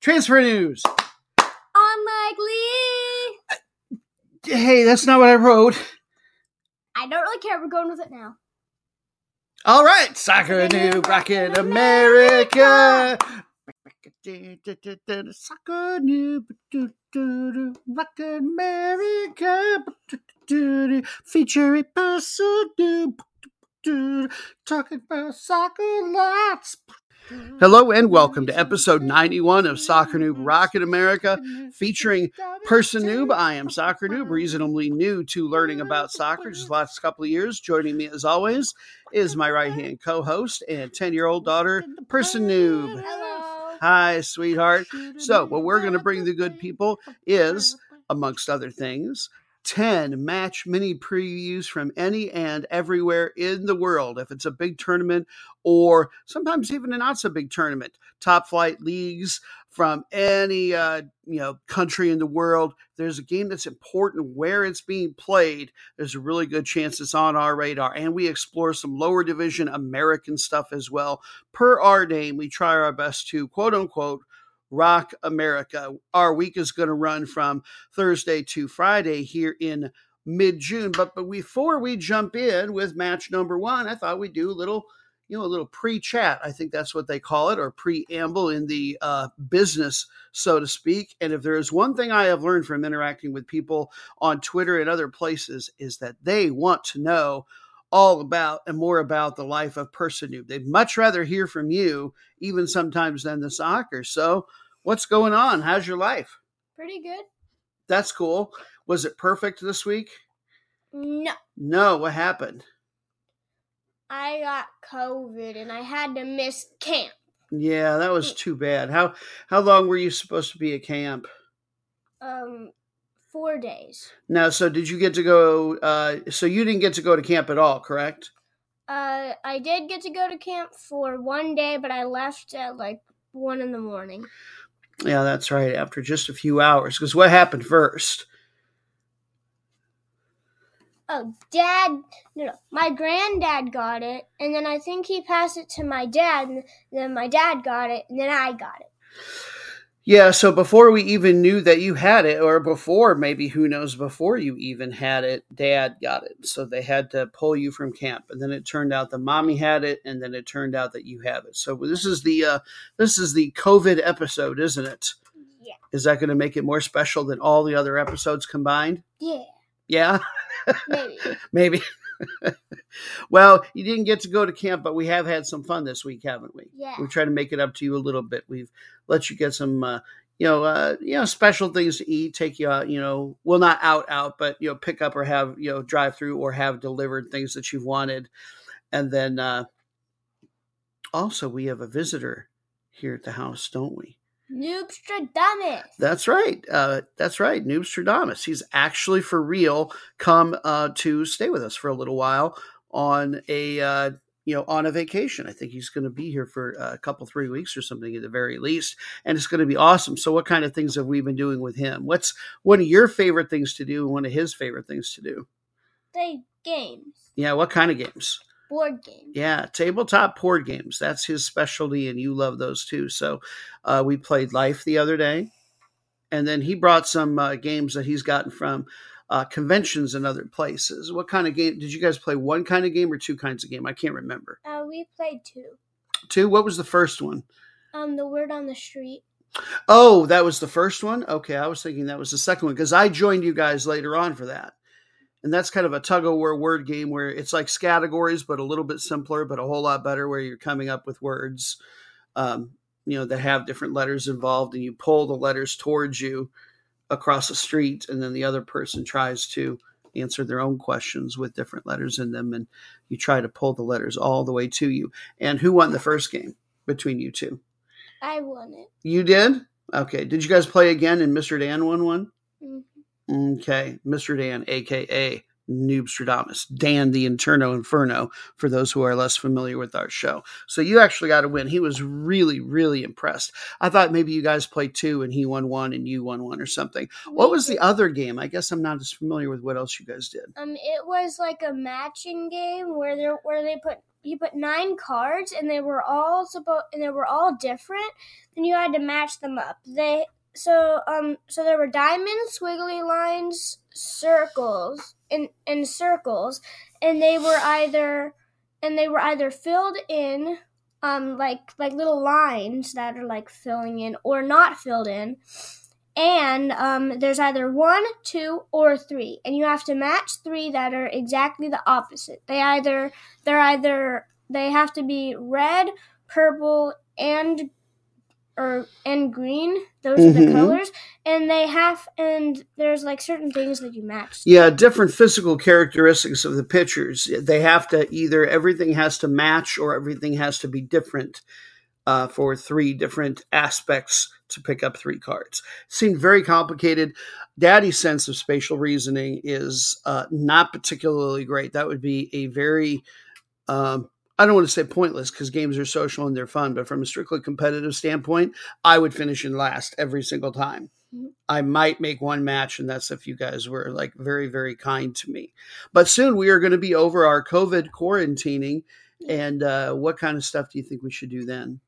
Transfer news. unlikely. Hey, that's not what I wrote. I don't really care. We're going with it now. All right, Soccer Noob rocking America. Soccer Noob rocking America. Featuring person noob talking about soccer lots. Hello and welcome to episode 91 of Soccer Noob Rocket America, featuring Person Noob. I am Soccer Noob, reasonably new to learning about soccer just last couple of years. Joining me as always is my right hand co host and 10 year old daughter, Person Noob. Hi, sweetheart. So, what we're going to bring the good people is, amongst other things, 10 match mini previews from any and everywhere in the world. If it's a big tournament or sometimes even a not so big tournament, top flight leagues from any uh, you know country in the world. There's a game that's important where it's being played. There's a really good chance it's on our radar, and we explore some lower division American stuff as well. Per our name, we try our best to quote unquote rock America. Our week is going to run from Thursday to Friday here in mid June. But but before we jump in with match number one, I thought we'd do a little you know a little pre-chat. I think that's what they call it, or preamble in the uh, business, so to speak. And if there is one thing I have learned from interacting with people on Twitter and other places, is that they want to know all about and more about the life of Person Noob. They'd much rather hear from you, even sometimes than the soccer. So, what's going on? How's your life? Pretty good. That's cool. Was it perfect this week? No, No. What happened? I got COVID and I had to miss camp. Yeah, that was too bad. How how long were you supposed to be at camp? Um, four days. Now, so did you get to go? Uh, so you didn't get to go to camp at all, correct? Uh, I did get to go to camp for one day, but I left at like one in the morning. Yeah, that's right. After just a few hours, because what happened first? Oh, dad, no, no, my granddad got it, and then I think he passed it to my dad, and then my dad got it, and then I got it. Yeah, so before we even knew that you had it, or before maybe who knows, before you even had it, dad got it. So they had to pull you from camp, and then it turned out that mommy had it, and then it turned out that you have it. So this is the uh, this is the COVID episode, isn't it? Yeah. Is that going to make it more special than all the other episodes combined? Yeah, Yeah, maybe. maybe. well, you didn't get to go to camp, but we have had some fun this week, haven't we? Yeah. We've tried to make it up to you a little bit. We've let you get some, uh, you know, uh, you know, special things to eat. Take you out, you know, well, not out, out, but you know, pick up or have you know, drive through or have delivered things that you've wanted, and then uh, also we have a visitor here at the house, don't we? Noobstradamus. That's right. Uh, that's right. Noobstradamus. He's actually for real come uh, to stay with us for a little while on a uh, you know on a vacation. I think he's going to be here for a couple three weeks or something at the very least, and it's going to be awesome. So, what kind of things have we been doing with him? What's one of your favorite things to do, and one of his favorite things to do? Play games. Yeah, what kind of games? Board games. Yeah, tabletop board games. That's his specialty, and you love those too. So, uh, we played Life the other day, and then he brought some uh, games that he's gotten from uh, conventions and other places. What kind of game did you guys play? One kind of game or two kinds of game? I can't remember. Uh, we played two. Two. What was the first one? Um, the word on the street. Oh, that was the first one. Okay, I was thinking that was the second one because I joined you guys later on for that. And that's kind of a tug of war word game where it's like categories, but a little bit simpler, but a whole lot better. Where you're coming up with words, um, you know, that have different letters involved, and you pull the letters towards you across the street, and then the other person tries to answer their own questions with different letters in them, and you try to pull the letters all the way to you. And who won the first game between you two? I won it. You did. Okay. Did you guys play again and Mr. Dan won one? Mhm. Okay. Mr. Dan, aka Noobstradamus, Dan the Interno Inferno, for those who are less familiar with our show. So you actually got to win. He was really, really impressed. I thought maybe you guys played two and he won one and you won one or something. What was the other game? I guess I'm not as familiar with what else you guys did. Um, it was like a matching game where there where they put you put nine cards and they were all supposed and they were all different. Then you had to match them up. They so um so there were diamonds, squiggly lines, circles, and and circles, and they were either and they were either filled in um like like little lines that are like filling in or not filled in and um, there's either one, two, or three, and you have to match three that are exactly the opposite. They either they're either they have to be red, purple, and or and green. Those are the Mhm. colors, and they have and there's like certain things that you match. Yeah, different physical characteristics of the pitchers. They have to either everything has to match or everything has to be different uh, for three different aspects to pick up three cards. Seemed very complicated. Daddy's sense of spatial reasoning is uh, not particularly great. That would be a very um, I don't want to say pointless because games are social and they're fun, but from a strictly competitive standpoint, I would finish in last every single time. Mhm. I might make one match, and that's if you guys were like very, very kind to me. But soon we are going to be over our COVID quarantining. And uh, what kind of stuff do you think we should do then?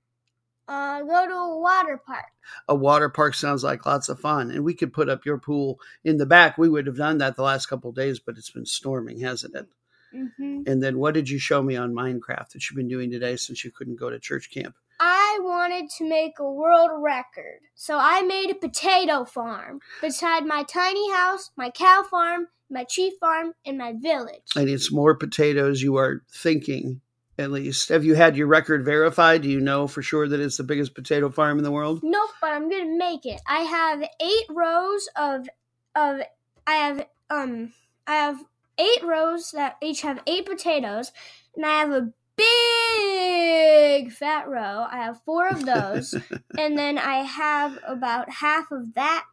Uh, go to a water park. A water park sounds like lots of fun, and we could put up your pool in the back. We would have done that the last couple of days, but it's been storming, hasn't it? Hmm And then what did you show me on Minecraft that you've been doing today since you couldn't go to church camp? I wanted to make a world record, so I made a potato farm beside my tiny house, my cow farm, my sheep farm, and my village. And it's more potatoes you are thinking, at least. Have you had your record verified? Do you know for sure that it's the biggest potato farm in the world? Nope, but I'm gonna make it. I have eight rows of of I have um I have eight rows that each have eight potatoes, and I have a big fat row. I have four of those, and then I have about half of that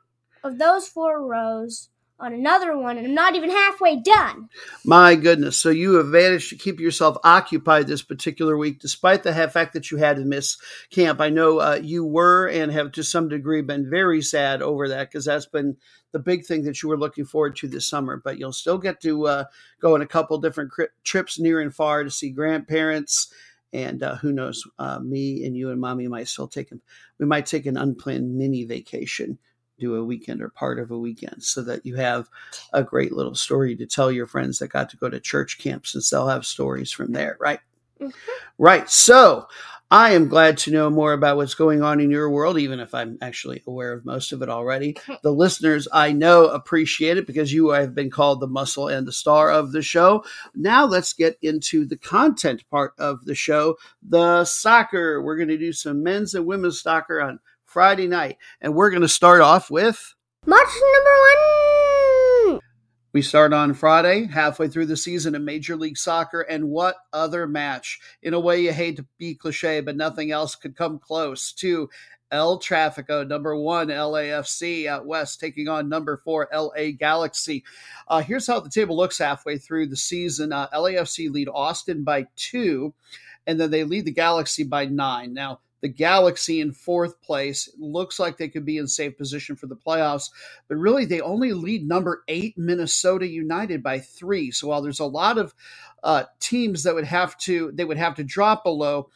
of those four rows on another one, and I'm not even halfway done. My goodness. So you have managed to keep yourself occupied this particular week, despite the fact that you had to miss camp. I know uh, you were and have to some degree been very sad over that because that's been the big thing that you were looking forward to this summer. But you'll still get to uh, go on a couple different cri- trips near and far to see grandparents. And uh, who knows, uh, me and you and mommy might still take an, we might take an unplanned mini vacation, do a weekend or part of a weekend so that you have a great little story to tell your friends that got to go to church camp since they'll have stories from there, right? Mhm. Right. So I am glad to know more about what's going on in your world, even if I'm actually aware of most of it already. The listeners I know appreciate it because you have been called the muscle and the star of the show. Now let's get into the content part of the show the soccer. We're going to do some men's and women's soccer on Friday night. And we're going to start off with. March number one. We start on Friday, halfway through the season in Major League Soccer, and what other match? In a way, you hate to be cliche, but nothing else could come close to El Trafico, number one LAFC out west, taking on number four LA Galaxy. Uh, here's how the table looks halfway through the season. Uh, LAFC lead Austin by two, and then they lead the Galaxy by nine. Now, the Galaxy in fourth place looks like they could be in safe position for the playoffs but really they only lead number eight Minnesota United by three. So while there's a lot of uh, teams that would have to they would have to drop below,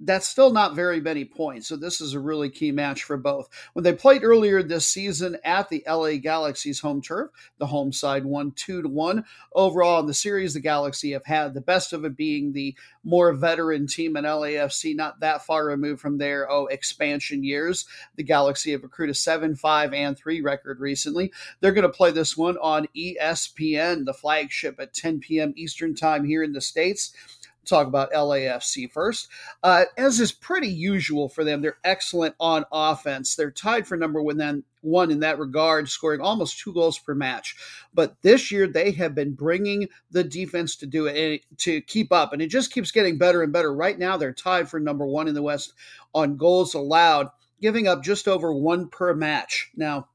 that's still not very many points. So this is a really key match for both. When they played earlier this season at the LA Galaxy's home turf, the home side won two to one. Overall in the series, the Galaxy have had the best of it being the more veteran team in LAFC, not that far removed from their oh expansion years. The Galaxy have accrued a seven, five, and three record recently. They're going to play this one on ESPN, the flagship at 10 p.m. Eastern time here in the States talk about LAFC first. Uh, as is pretty usual for them, they're excellent on offense. They're tied for number one, then one in that regard, scoring almost two goals per match. But this year, they have been bringing the defense to do it to keep up, and it just keeps getting better and better. Right now, they're tied for number one in the West on goals allowed. giving up just over one per match. Now,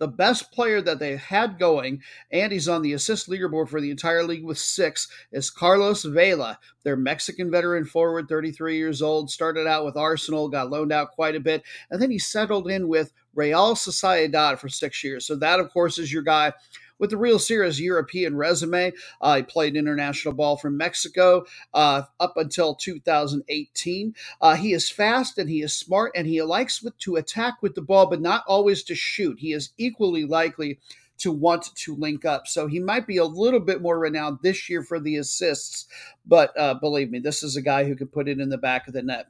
the best player that they had going, and he's on the assist leaderboard for the entire league with six, is Carlos Vela, their Mexican veteran forward, 33 years old. Started out with Arsenal, got loaned out quite a bit, and then he settled in with Real Sociedad for six years. So that, of course, is your guy with a real serious European resume. Uh, he played international ball for Mexico uh, up until 2018. Uh, he is fast and he is smart and he likes with, to attack with the ball, but not always to shoot. He is equally likely to want to link up. So he might be a little bit more renowned this year for the assists, but uh, believe me, this is a guy who can put it in the back of the net.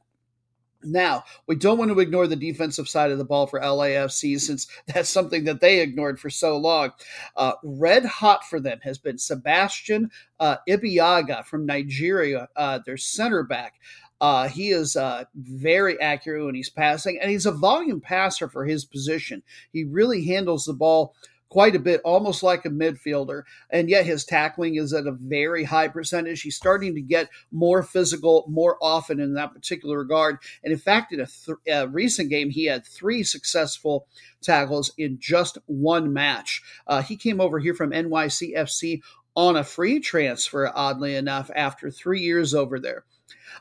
Now, we don't want to ignore the defensive side of the ball for LAFC since that's something that they ignored for so long. Uh, red hot for them has been Sebastian uh, Ibeagha from Nigeria, uh, their center back. Uh, he is uh, very accurate when he's passing, and he's a volume passer for his position. He really handles the ball quite a bit, almost like a midfielder. And yet his tackling is at a very high percentage. He's starting to get more physical more often in that particular regard. And in fact, in a, th- a recent game, he had three successful tackles in just one match. Uh, he came over here from NYCFC on a free transfer, oddly enough, after three years over there.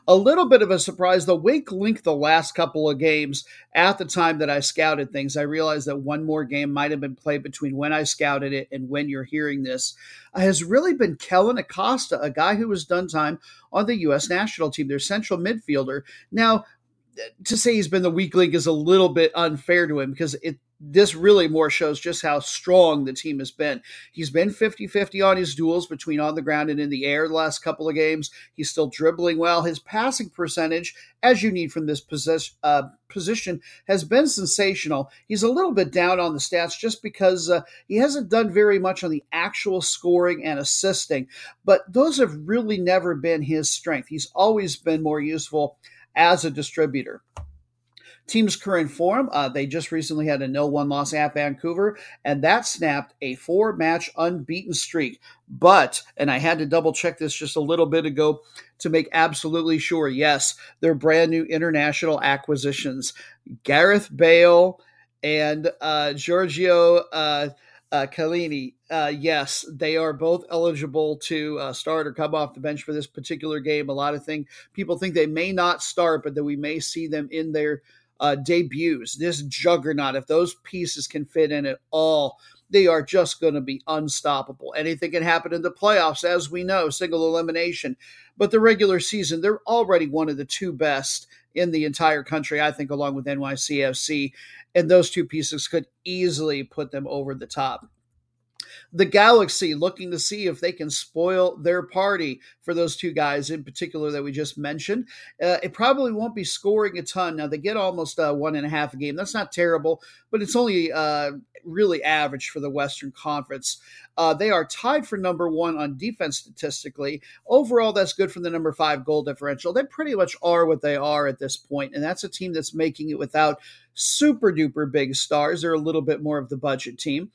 A little bit of a surprise, the weak link the last couple of games at the time that I scouted things. I realized that one more game might have been played between when I scouted it and when you're hearing this. Uh, has really been Kellyn Acosta, a guy who has done time on the U.S. national team, their central midfielder. Now, to say he's been the weak link is a little bit unfair to him because it this really more shows just how strong the team has been. He's been 50 50 on his duels between on the ground and in the air the last couple of games. He's still dribbling well. His passing percentage, as you need from this position, uh, position has been sensational. He's a little bit down on the stats just because uh, he hasn't done very much on the actual scoring and assisting, but those have really never been his strength. He's always been more useful as a distributor. Team's current form, uh, they just recently had a no one loss at Vancouver, and that snapped a four match unbeaten streak. But, and I had to double check this just a little bit ago to make absolutely sure yes, they're brand new international acquisitions. Gareth Bale and uh, Giorgio. Uh, uh, uh, yes, they are both eligible to uh, start or come off the bench for this particular game. A lot of things people think they may not start, but that we may see them in their uh, debuts. This juggernaut, if those pieces can fit in at all, they are just going to be unstoppable. Anything can happen in the playoffs, as we know, single elimination. But the regular season, they're already one of the two best in the entire country, I think, along with NYCFC. And those two pieces could easily put them over the top the Galaxy looking to see if they can spoil their party for those two guys in particular that we just mentioned. Uh, it probably won't be scoring a ton. Now, they get almost uh, one and a half a game. That's not terrible, but it's only uh, really average for the Western Conference. Uh, they are tied for number one on defense statistically. Overall, that's good for the number five goal differential. They pretty much are what they are at this point, and that's a team that's making it without super duper big stars. They're a little bit more of the budget team.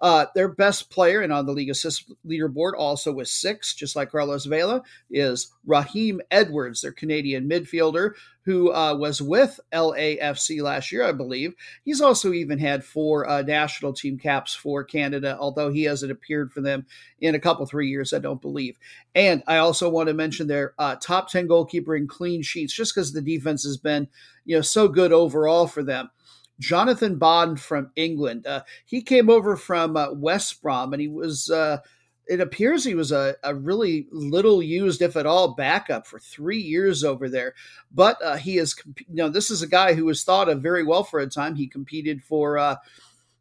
Uh, their best player and on the league assist leaderboard, also with six, just like Carlos Vela, is Raheem Edwards, their Canadian midfielder, who uh, was with LAFC last year, I believe. He's also even had four uh, national team caps for Canada, although he hasn't appeared for them in a couple, three years, I don't believe. And I also want to mention their uh, top 10 goalkeeper in clean sheets, just because the defense has been, you know, so good overall for them. Jonathan Bond from England. Uh, he came over from uh, West Brom and he was uh, it appears he was a, a really little used, if at all, backup for three years over there. But uh, he is, you know, this is a guy who was thought of very well for a time. He competed for uh,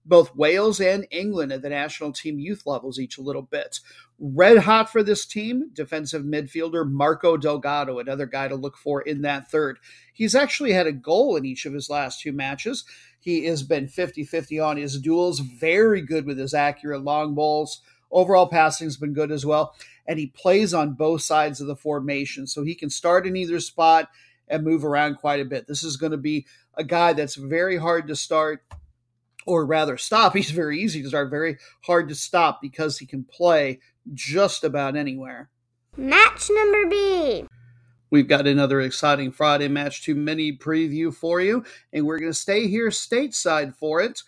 both Wales and England at the national team youth levels each a little bit. Red hot for this team, defensive midfielder Marco Delgado, another guy to look for in that third. He's actually had a goal in each of his last two matches. He has been 50 50 on his duels, very good with his accurate long balls Overall passing's been good as well. And he plays on both sides of the formation. So he can start in either spot and move around quite a bit. This is going to be a guy that's very hard to start, or rather stop. He's very easy to start, very hard to stop because he can play just about anywhere. Match number B. We've got another exciting Friday match to mini preview for you, and we're going to stay here stateside for it,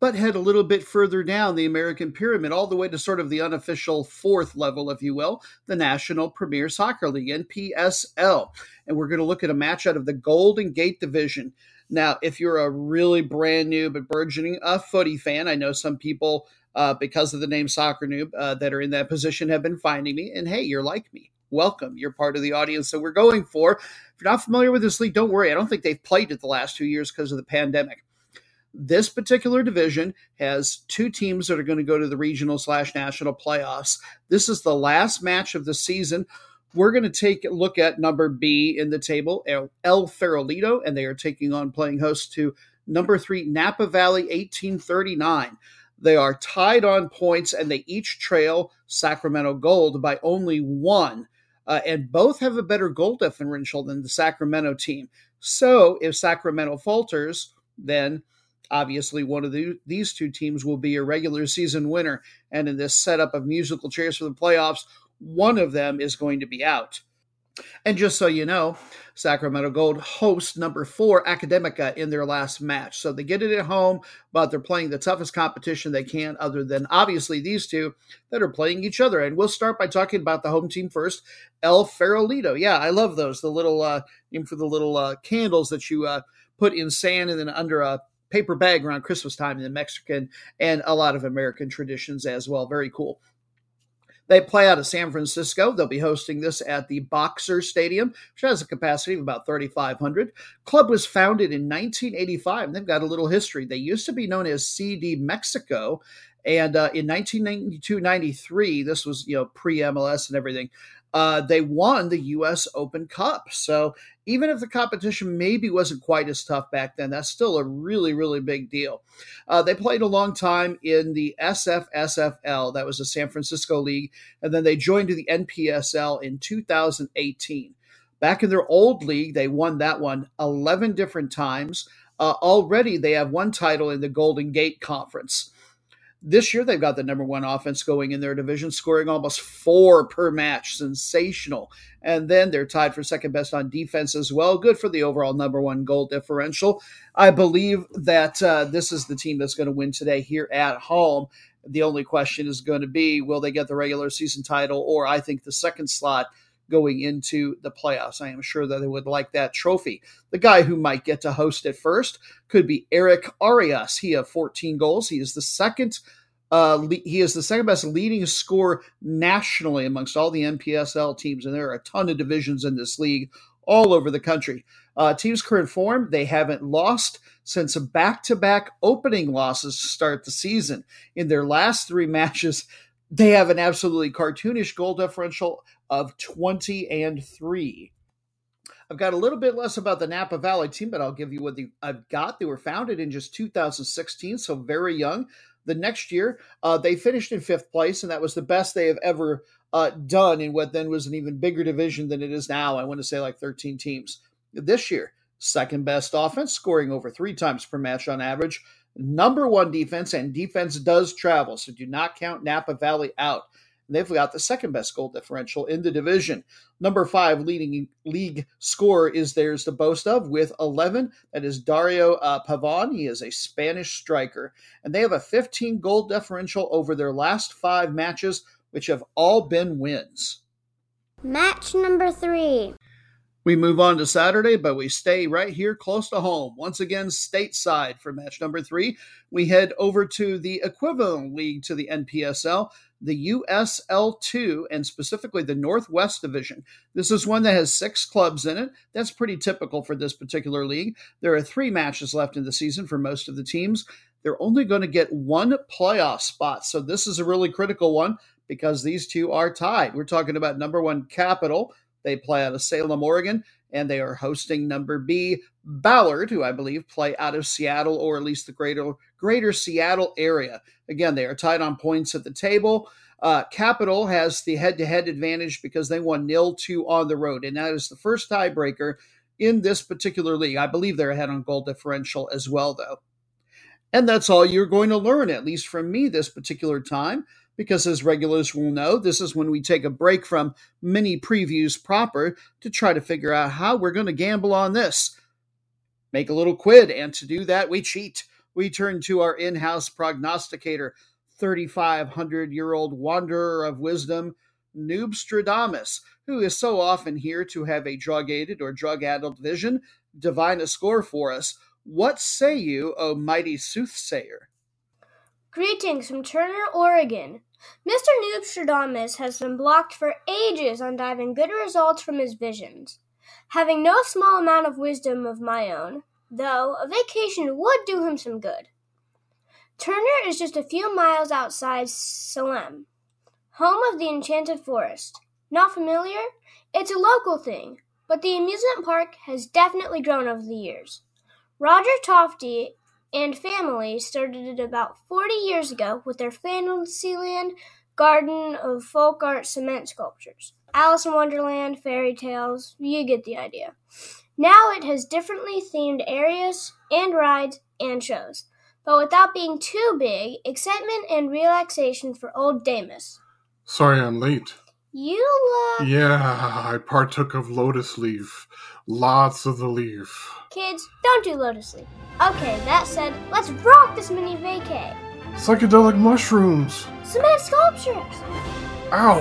but head a little bit further down the American pyramid, all the way to sort of the unofficial fourth level, if you will, the National Premier Soccer League, NPSL. And we're going to look at a match out of the Golden Gate Division. Now, if you're a really brand new but burgeoning uh, footy fan, I know some people, uh, because of the name Soccer Noob, uh, that are in that position have been finding me, and hey, you're like me welcome. You're part of the audience that we're going for. If you're not familiar with this league, don't worry. I don't think they've played it the last two years because of the pandemic. This particular division has two teams that are going to go to the regional slash national playoffs. This is the last match of the season. We're going to take a look at number B in the table, El, Farolito, and they are taking on playing host to number three, Napa Valley 1839. They are tied on points and they each trail Sacramento Gold by only one uh, and both have a better goal differential than the Sacramento team. So if Sacramento falters, then obviously one of the, these two teams will be a regular season winner. And in this setup of musical chairs for the playoffs, one of them is going to be out. And just so you know, Sacramento Gold hosts number four Academica in their last match. So they get it at home, but they're playing the toughest competition they can, other than obviously these two that are playing each other. And we'll start by talking about the home team first, El Farolito. Yeah, I love those. The little, uh, even for the little uh, candles that you uh, put in sand and then under a paper bag around Christmas time in the Mexican and a lot of American traditions as well. Very cool. They play out of San Francisco. They'll be hosting this at the Boxer Stadium, which has a capacity of about 3,500. Club was founded in 1985. They've got a little history. They used to be known as CD Mexico, and uh, in 1992-93, this was you know pre MLS and everything uh, they won the U.S. Open Cup. So even if the competition maybe wasn't quite as tough back then, that's still a really, really big deal. Uh, they played a long time in the SFSFL, that was the San Francisco League, and then they joined the NPSL in 2018. Back in their old league, they won that one 11 different times. Uh, already, they have one title in the Golden Gate Conference. This year, they've got the number one offense going in their division, scoring almost four per match. Sensational. And then they're tied for second best on defense as well. Good for the overall number one goal differential. I believe that uh, this is the team that's going to win today here at home. The only question is going to be will they get the regular season title or I think the second slot going into the playoffs. I am sure that they would like that trophy. The guy who might get to host it first could be Eric Arias. He has 14 goals. He is the second. Uh, he is the second best leading scorer nationally amongst all the NPSL teams, and there are a ton of divisions in this league all over the country. Uh, team's current form, they haven't lost since back to back opening losses to start the season. In their last three matches, they have an absolutely cartoonish goal differential of 20 and 3. I've got a little bit less about the Napa Valley team, but I'll give you what the, I've got. They were founded in just 2016, so very young. The next year, uh, they finished in fifth place, and that was the best they have ever uh, done in what then was an even bigger division than it is now. I want to say like 13 teams. This year, second best offense, scoring over three times per match on average. Number one defense, and defense does travel, so do not count Napa Valley out. They've got the second best goal differential in the division. Number five leading league score is theirs to boast of with 11. That is Dario uh, Pavon. He is a Spanish striker. And they have a 15 goal differential over their last five matches, which have all been wins. Match number three. We move on to Saturday, but we stay right here close to home. Once again, stateside for match number three. We head over to the equivalent league to the NPSL, the USL2, and specifically the Northwest Division. This is one that has six clubs in it. That's pretty typical for this particular league. There are three matches left in the season for most of the teams. They're only going to get one playoff spot. So this is a really critical one because these two are tied. We're talking about number one Capital they play out of Salem, Oregon, and they are hosting number B Ballard, who I believe play out of Seattle or at least the greater greater Seattle area. Again, they are tied on points at the table. Uh, Capital has the head-to-head advantage because they won nil two on the road, and that is the first tiebreaker in this particular league. I believe they're ahead on goal differential as well, though. And that's all you're going to learn, at least from me this particular time because as regulars will know, this is when we take a break from mini previews proper to try to figure out how we're going to gamble on this. Make a little quid, and to do that, we cheat. We turn to our in house prognosticator, 3,500 year old wanderer of wisdom, Noobstradamus, who is so often here to have a drug aided or drug addled vision divine a score for us. What say you, O mighty soothsayer? Greetings from Turner, Oregon. Mr. Noobstradamus has been blocked for ages on diving good results from his visions. Having no small amount of wisdom of my own, though a vacation would do him some good. Turner is just a few miles outside Salem, home of the Enchanted Forest. Not familiar? It's a local thing, but the amusement park has definitely grown over the years. Roger Tofte and family started it about 40 years ago with their Fantasyland garden of folk art cement sculptures. Alice in Wonderland, fairy tales, you get the idea. Now it has differently themed areas and rides and shows, but without being too big, excitement and relaxation for old Damus. Sorry I'm late. You look. Yeah, I partook of lotus leaf. Lots of the leaf. Kids, don't do lotus leaf. Okay, that said, let's rock this mini vacay. Psychedelic mushrooms. Cement sculptures. Ow!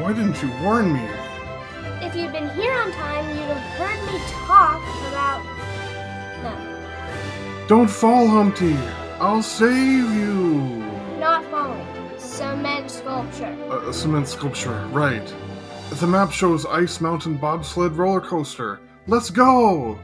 Why didn't you warn me? If you'd been here on time, you'd have heard me talk about. No, Don't fall, Humpty. I'll save you. not falling. Cement sculpture. A, a cement sculpture, right. The map shows Ice Mountain Bobsled Roller Coaster. Let's go!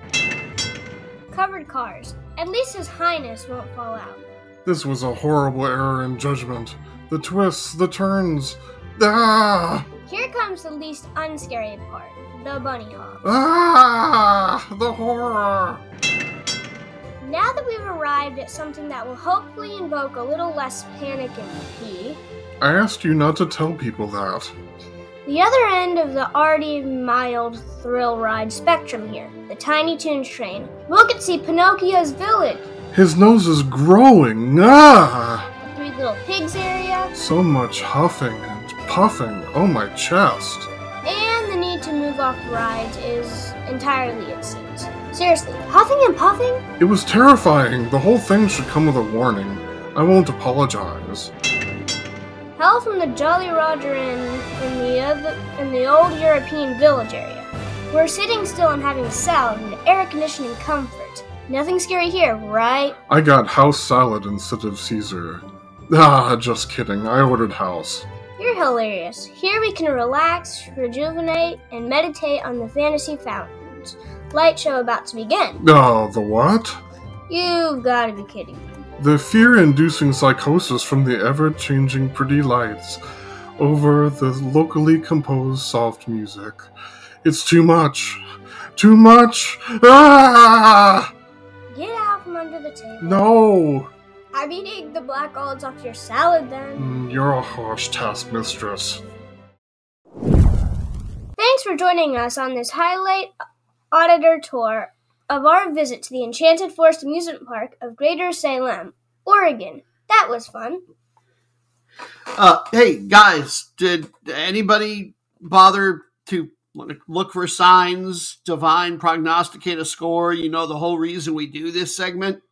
Covered cars. At least His Highness won't fall out. This was a horrible error in judgment. The twists, the turns. Ah! Here comes the least unscary part the bunny hop. Ah! The horror! Now that we've arrived at something that will hopefully invoke a little less panic in P, I asked you not to tell people that. The other end of the already mild thrill ride spectrum here, the Tiny Toons train, we'll get to see Pinocchio's village, His nose is growing. Ah! the Three Little Pigs area, So much huffing and puffing. Oh, my chest. and the need to move off rides is entirely, it seems. Seriously, huffing and puffing? It was terrifying. The whole thing should come with a warning. I won't apologize. Hell from the Jolly Roger Inn in the other in the old European village area. We're sitting still and having a salad and air conditioning comfort. Nothing scary here, right? I got house salad instead of Caesar. Ah, just kidding. I ordered house. You're hilarious. Here we can relax, rejuvenate, and meditate on the fantasy fountains. Light show about to begin. Oh, the what? You've gotta be kidding me. The fear inducing psychosis from the ever changing pretty lights over the locally composed soft music. It's too much. Too much! Ah! Get out from under the table. No! I'm eating the black olives off your salad then. Mm, You're a harsh taskmistress. Thanks for joining us on this highlight auditor tour of our visit to the Enchanted Forest Amusement Park of Greater Salem, Oregon. That was fun. Uh, hey guys, did anybody bother to look for signs, divine prognosticate a score? You know the whole reason we do this segment.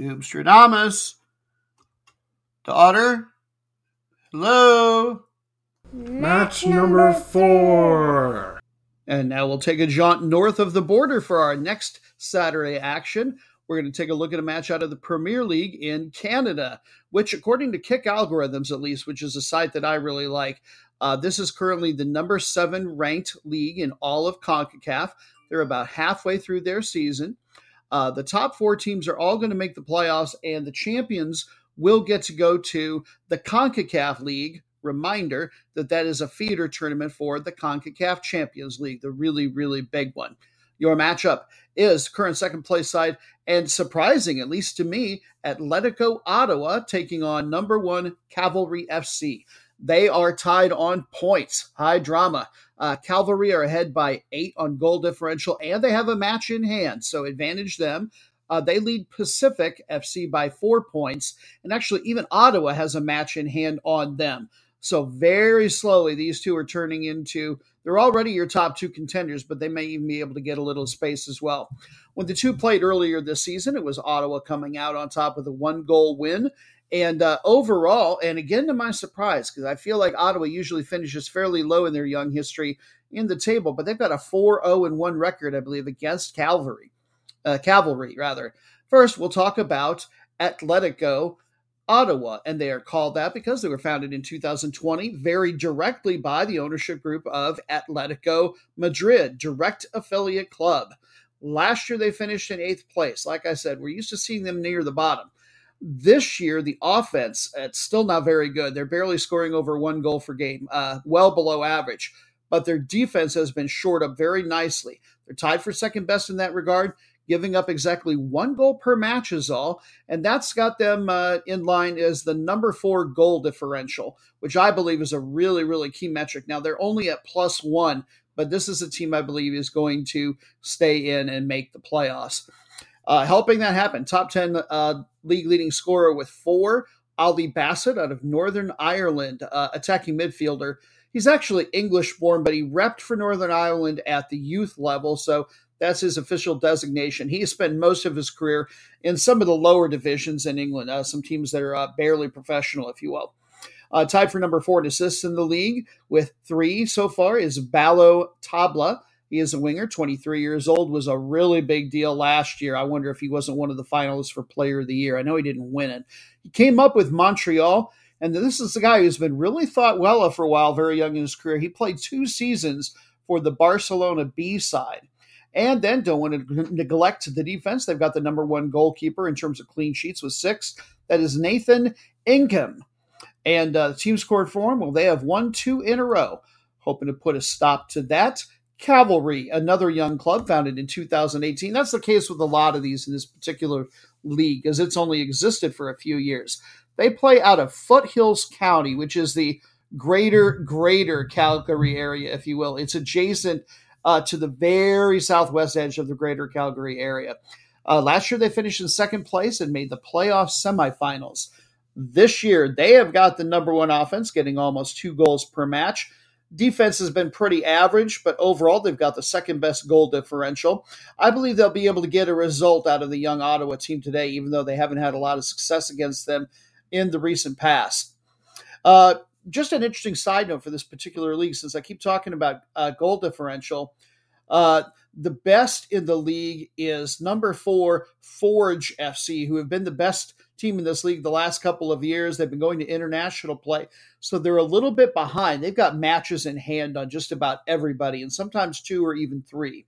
Noobstradamus, daughter, hello. Match number four. And now we'll take a jaunt north of the border for our next Saturday action. We're going to take a look at a match out of the Premier League in Canada, which, according to Kick Algorithms, at least, which is a site that I really like, uh, this is currently the number seven ranked league in all of CONCACAF. They're about halfway through their season. Uh, the top four teams are all going to make the playoffs, and the champions will get to go to the CONCACAF League. Reminder that that is a feeder tournament for the CONCACAF Champions League, the really, really big one. Your matchup is current second place side and surprising, at least to me, Atletico Ottawa taking on number one Cavalry FC. They are tied on points. High drama. Uh, Cavalry are ahead by eight on goal differential, and they have a match in hand, so advantage them. Uh, they lead Pacific FC by four points, and actually, even Ottawa has a match in hand on them. So, very slowly, these two are turning into they're already your top two contenders, but they may even be able to get a little space as well. When the two played earlier this season, it was Ottawa coming out on top with a one goal win. And uh, overall, and again to my surprise, because I feel like Ottawa usually finishes fairly low in their young history in the table, but they've got a 4 0 and 1 record, I believe, against Calvary. Uh, Cavalry, rather. First, we'll talk about Atletico Ottawa, and they are called that because they were founded in 2020 very directly by the ownership group of Atletico Madrid, direct affiliate club. Last year, they finished in eighth place. Like I said, we're used to seeing them near the bottom. This year, the offense, it's still not very good. They're barely scoring over one goal per game, uh, well below average. But their defense has been shored up very nicely. They're tied for second best in that regard, giving up exactly one goal per match is all. And that's got them uh, in line as the number four goal differential, which I believe is a really, really key metric. Now, they're only at plus one, but this is a team I believe is going to stay in and make the playoffs. Uh, helping that happen, top 10 uh, league leading scorer with four, Ollie Bassett out of Northern Ireland, uh, attacking midfielder. He's actually English born, but he repped for Northern Ireland at the youth level. So that's his official designation. He spent most of his career in some of the lower divisions in England, uh, some teams that are uh, barely professional, if you will. Uh, tied for number four in assists in the league with three so far is Ballou Tabla. He is a winger, 23 years old, was a really big deal last year. I wonder if he wasn't one of the finalists for Player of the Year. I know he didn't win it. He came up with Montreal, and this is the guy who's been really thought well of for a while, very young in his career. He played two seasons for the Barcelona B side. And then don't want to neglect the defense. They've got the number one goalkeeper in terms of clean sheets with six. That is Nathan Ingham. And uh, the team scored for him. Well, they have won two in a row. Hoping to put a stop to that. Cavalry, another young club founded in 2018. That's the case with a lot of these in this particular league, as it's only existed for a few years. They play out of Foothills County, which is the greater, greater Calgary area, if you will. It's adjacent uh, to the very southwest edge of the greater Calgary area. Uh, last year, they finished in second place and made the playoff semifinals. This year, they have got the number one offense, getting almost two goals per match. Defense has been pretty average, but overall, they've got the second best goal differential. I believe they'll be able to get a result out of the young Ottawa team today, even though they haven't had a lot of success against them in the recent past. Uh, just an interesting side note for this particular league, since I keep talking about uh, goal differential. Uh, the best in the league is number four, Forge FC, who have been the best team in this league the last couple of years. They've been going to international play, so they're a little bit behind. They've got matches in hand on just about everybody, and sometimes two or even three.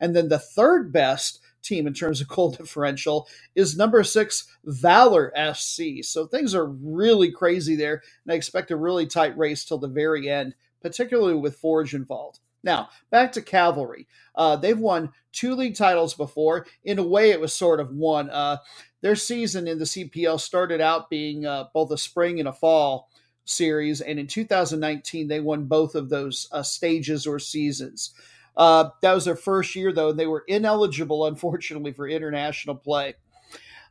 And then the third best team in terms of goal differential is number six, Valor FC. So things are really crazy there, and I expect a really tight race till the very end, particularly with Forge involved. Now, back to Cavalry. Uh, they've won two league titles before. In a way, it was sort of one. Uh, their season in the CPL started out being uh, both a spring and a fall series, and in 2019, they won both of those uh, stages or seasons. Uh, that was their first year, though, and they were ineligible, unfortunately, for international play.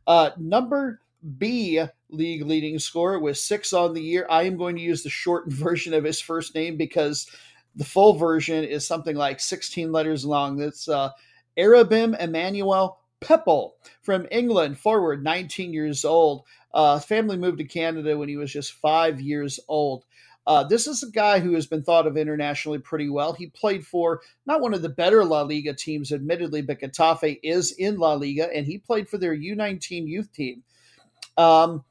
Uh, number B league leading scorer with six on the year. I am going to use the shortened version of his first name because the full version is something like 16 letters long. That's uh, Aribim Emmanuel Pepple from England, forward, 19 years old. Uh, family moved to Canada when he was just five years old. Uh, this is a guy who has been thought of internationally pretty well. He played for not one of the better La Liga teams, admittedly, but Getafe is in La Liga, and he played for their U19 youth team. Um,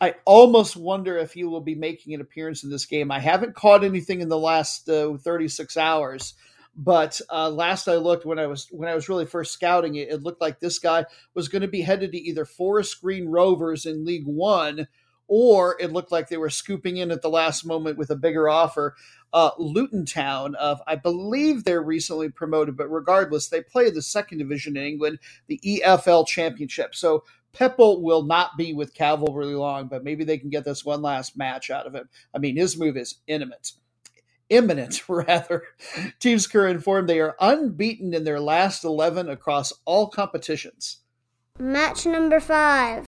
I almost wonder if he will be making an appearance in this game. I haven't caught anything in the last uh, 36 hours, but uh, last I looked when I was when I was really first scouting it, it looked like this guy was going to be headed to either Forest Green Rovers in League One or it looked like they were scooping in at the last moment with a bigger offer. Uh, Luton Town, of I believe they're recently promoted, but regardless, they play the second division in England, the EFL Championship. So Pepple will not be with Cavalry long, but maybe they can get this one last match out of him. I mean, his move is imminent. Imminent, rather. Teams current form, they are unbeaten in their last 11 across all competitions. Match number five.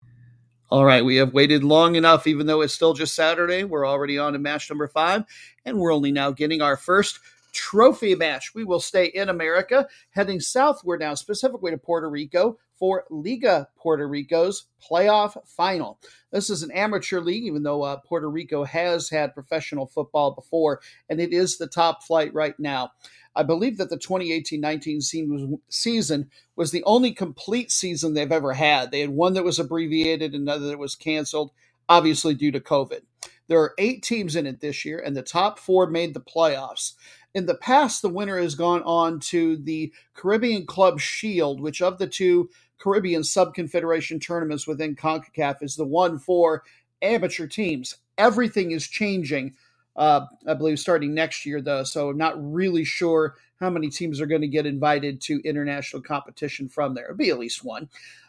All right, we have waited long enough, even though it's still just Saturday. We're already on to match number five, and we're only now getting our first trophy match. We will stay in America, heading southward now, specifically to Puerto Rico for Liga Puerto Rico's playoff final. This is an amateur league, even though uh, Puerto Rico has had professional football before, and it is the top flight right now. I believe that the 2018-19 season was the only complete season they've ever had. They had one that was abbreviated, another that was canceled, obviously due to COVID. There are eight teams in it this year, and the top four made the playoffs. In the past, the winner has gone on to the Caribbean Club Shield, which of the two Caribbean Subconfederation tournaments within CONCACAF is the one for amateur teams. Everything is changing uh, I believe starting next year, though. So I'm not really sure how many teams are going to get invited to international competition from there. It'll be at least one.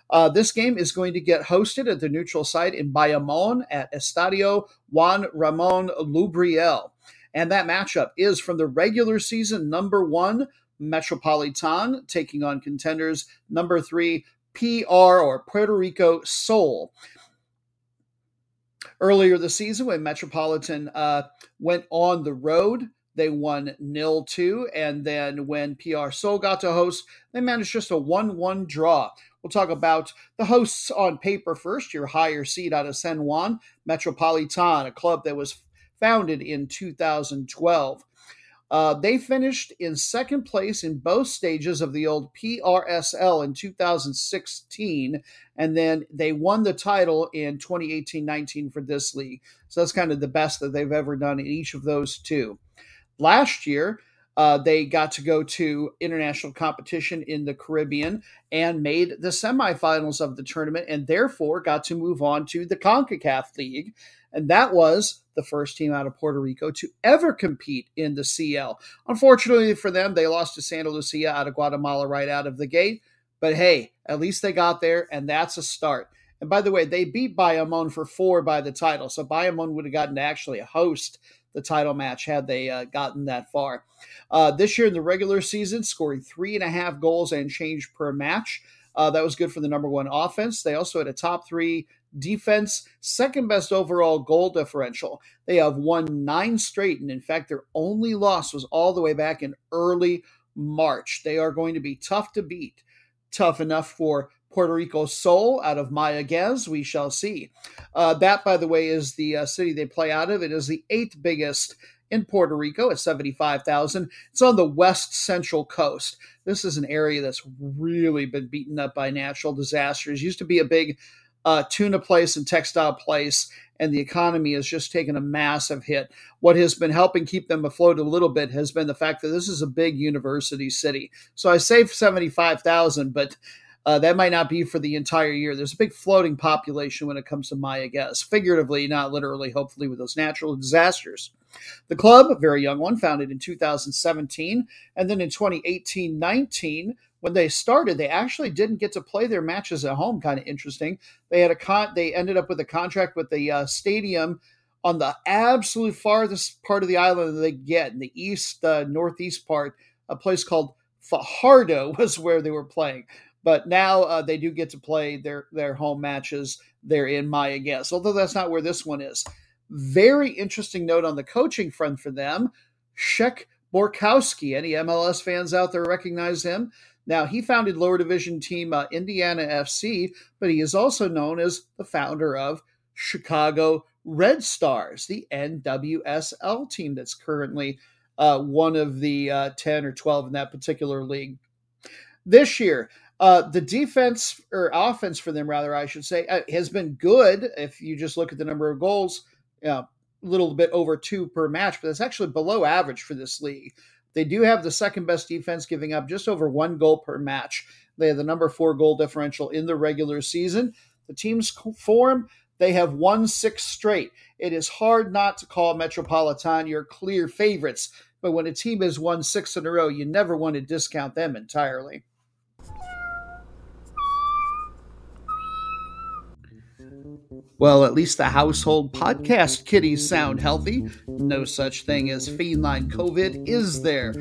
Uh, this game is going to get hosted at the neutral site in Bayamon at Estadio Juan Ramon Lubriel. And that matchup is from the regular season number one Metropolitan taking on contenders number three PR or Puerto Rico Sol earlier this season when Metropolitan uh, went on the road. They won nil two, and then when PR Sol got to host, they managed just a one-one draw. We'll talk about the hosts on paper first. Your higher seed out of San Juan, Metropolitan, a club that was founded in 2012. Uh, they finished in second place in both stages of the old PRSL in 2016, and then they won the title in 2018 19 for this league. So that's kind of the best that they've ever done in each of those two. Last year, uh, they got to go to international competition in the Caribbean and made the semifinals of the tournament, and therefore got to move on to the CONCACAF League. And that was the first team out of Puerto Rico to ever compete in the CL. Unfortunately for them, they lost to Santa Lucia out of Guatemala right out of the gate. But hey, at least they got there, and that's a start. And by the way, they beat Bayamon for four by the title. So Bayamon would have gotten to actually host the title match had they uh, gotten that far. Uh, this year in the regular season, scoring three and a half goals and change per match. Uh, that was good for the number one offense. They also had a top three defense, second best overall goal differential. They have won nine straight, and in fact, their only loss was all the way back in early March. They are going to be tough to beat. Tough enough for Puerto Rico Sol out of Mayaguez. We shall see. Uh, that, by the way, is the uh, city they play out of. It is the eighth biggest in Puerto Rico at 75,000. It's on the west central coast. This is an area that's really been beaten up by natural disasters. Used to be a big uh, tuna place and textile place, and the economy has just taken a massive hit. What has been helping keep them afloat a little bit has been the fact that this is a big university city. So I say 75,000, but uh, that might not be for the entire year. There's a big floating population when it comes to Mayaguez, figuratively, not literally, hopefully, with those natural disasters. The club, a very young one, founded in 2017, and then in 2018 19, when they started, they actually didn't get to play their matches at home. Kind of interesting. They had a con. They ended up with a contract with the uh, stadium on the absolute farthest part of the island that they get in the east uh, northeast part. A place called Fajardo was where they were playing. But now uh, they do get to play their their home matches. They're in Guess, although that's not where this one is. Very interesting note on the coaching front for them. Shek Borkowski. Any MLS fans out there recognize him? Now, he founded lower division team uh, Indiana FC, but he is also known as the founder of Chicago Red Stars, the NWSL team that's currently uh, one of the uh, 10 or 12 in that particular league. This year, uh, the defense or offense for them, rather, I should say, uh, has been good. If you just look at the number of goals, you know, a little bit over two per match, but that's actually below average for this league. They do have the second best defense, giving up just over one goal per match. They have the number four goal differential in the regular season. The team's form, they have won six straight. It is hard not to call Metropolitan your clear favorites, but when a team has won six in a row, you never want to discount them entirely. Well, at least the household podcast kitties sound healthy. No such thing as feline COVID is there.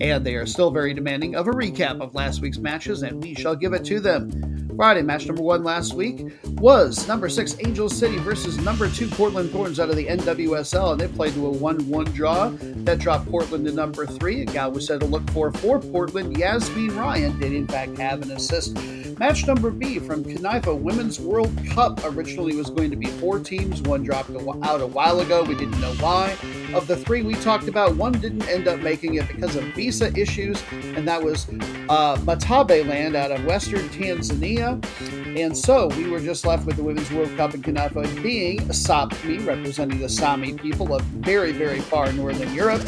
And they are still very demanding of a recap of last week's matches, and we shall give it to them. Friday, match number one last week was number six Angel City versus number two Portland Thorns out of the NWSL, and they played to a 1 1 draw. That dropped Portland to number three. A guy was said to look for for Portland. Yazmeen Ryan did, in fact, have an assist. Match number B from CONIFA Women's World Cup originally was going to be four teams. One dropped out a while ago. We didn't know why. Of the three we talked about, one didn't end up making it because of visa issues, and that was uh, Matabeleland out of Western Tanzania. And so we were just left with the Women's World Cup in CONIFA being Sapmi, representing the Sami people of very, very far northern Europe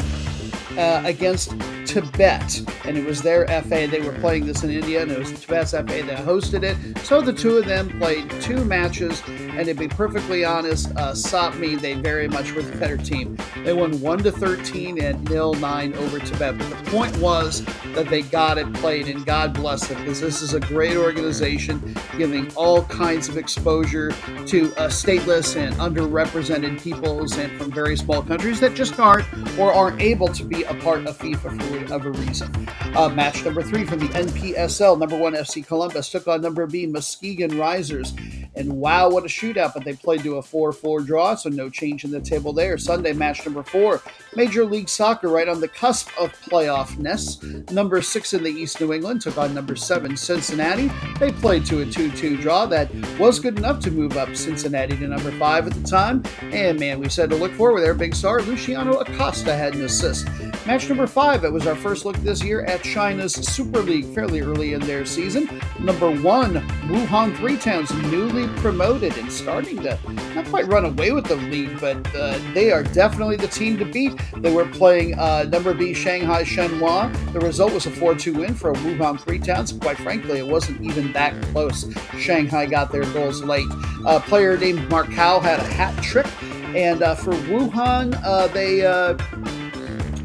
uh, against Tibet, and it was their FA. They were playing this in India, and it was Tibet's FA that hosted it. So the two of them played two matches, and to be perfectly honest, uh, Sapmi they very much were the better team. They won one to thirteen and nil nine over Tibet. But the point was that they got it played, and God bless them because this is a great organization giving all kinds of exposure to uh, stateless and underrepresented peoples and from very small countries that just aren't or aren't able to be a part of FIFA for of a reason. Uh, match number three from the NPSL, number one FC Columbus took on number B Muskegon Risers. And wow, what a shootout, but they played to a 4 4 draw, so no change in the table there. Sunday, match number four, Major League Soccer, right on the cusp of playoffness. Number six in the East New England took on number seven Cincinnati. They played to a 2 2 draw that was good enough to move up Cincinnati to number five at the time. And man, we said to look forward there. big star, Luciano Acosta, had an assist. Match number five, it was our first look this year at China's Super League fairly early in their season. Number one, Wuhan Three Towns, newly promoted and starting to not quite run away with the league, but uh, they are definitely the team to beat. They were playing uh, number B Shanghai Shenhua. The result was a 4 2 win for Wuhan Three Towns. Quite frankly, it wasn't even that close. Shanghai got their goals late. A player named Marcão had a hat trick. And uh, for Wuhan, uh, they uh,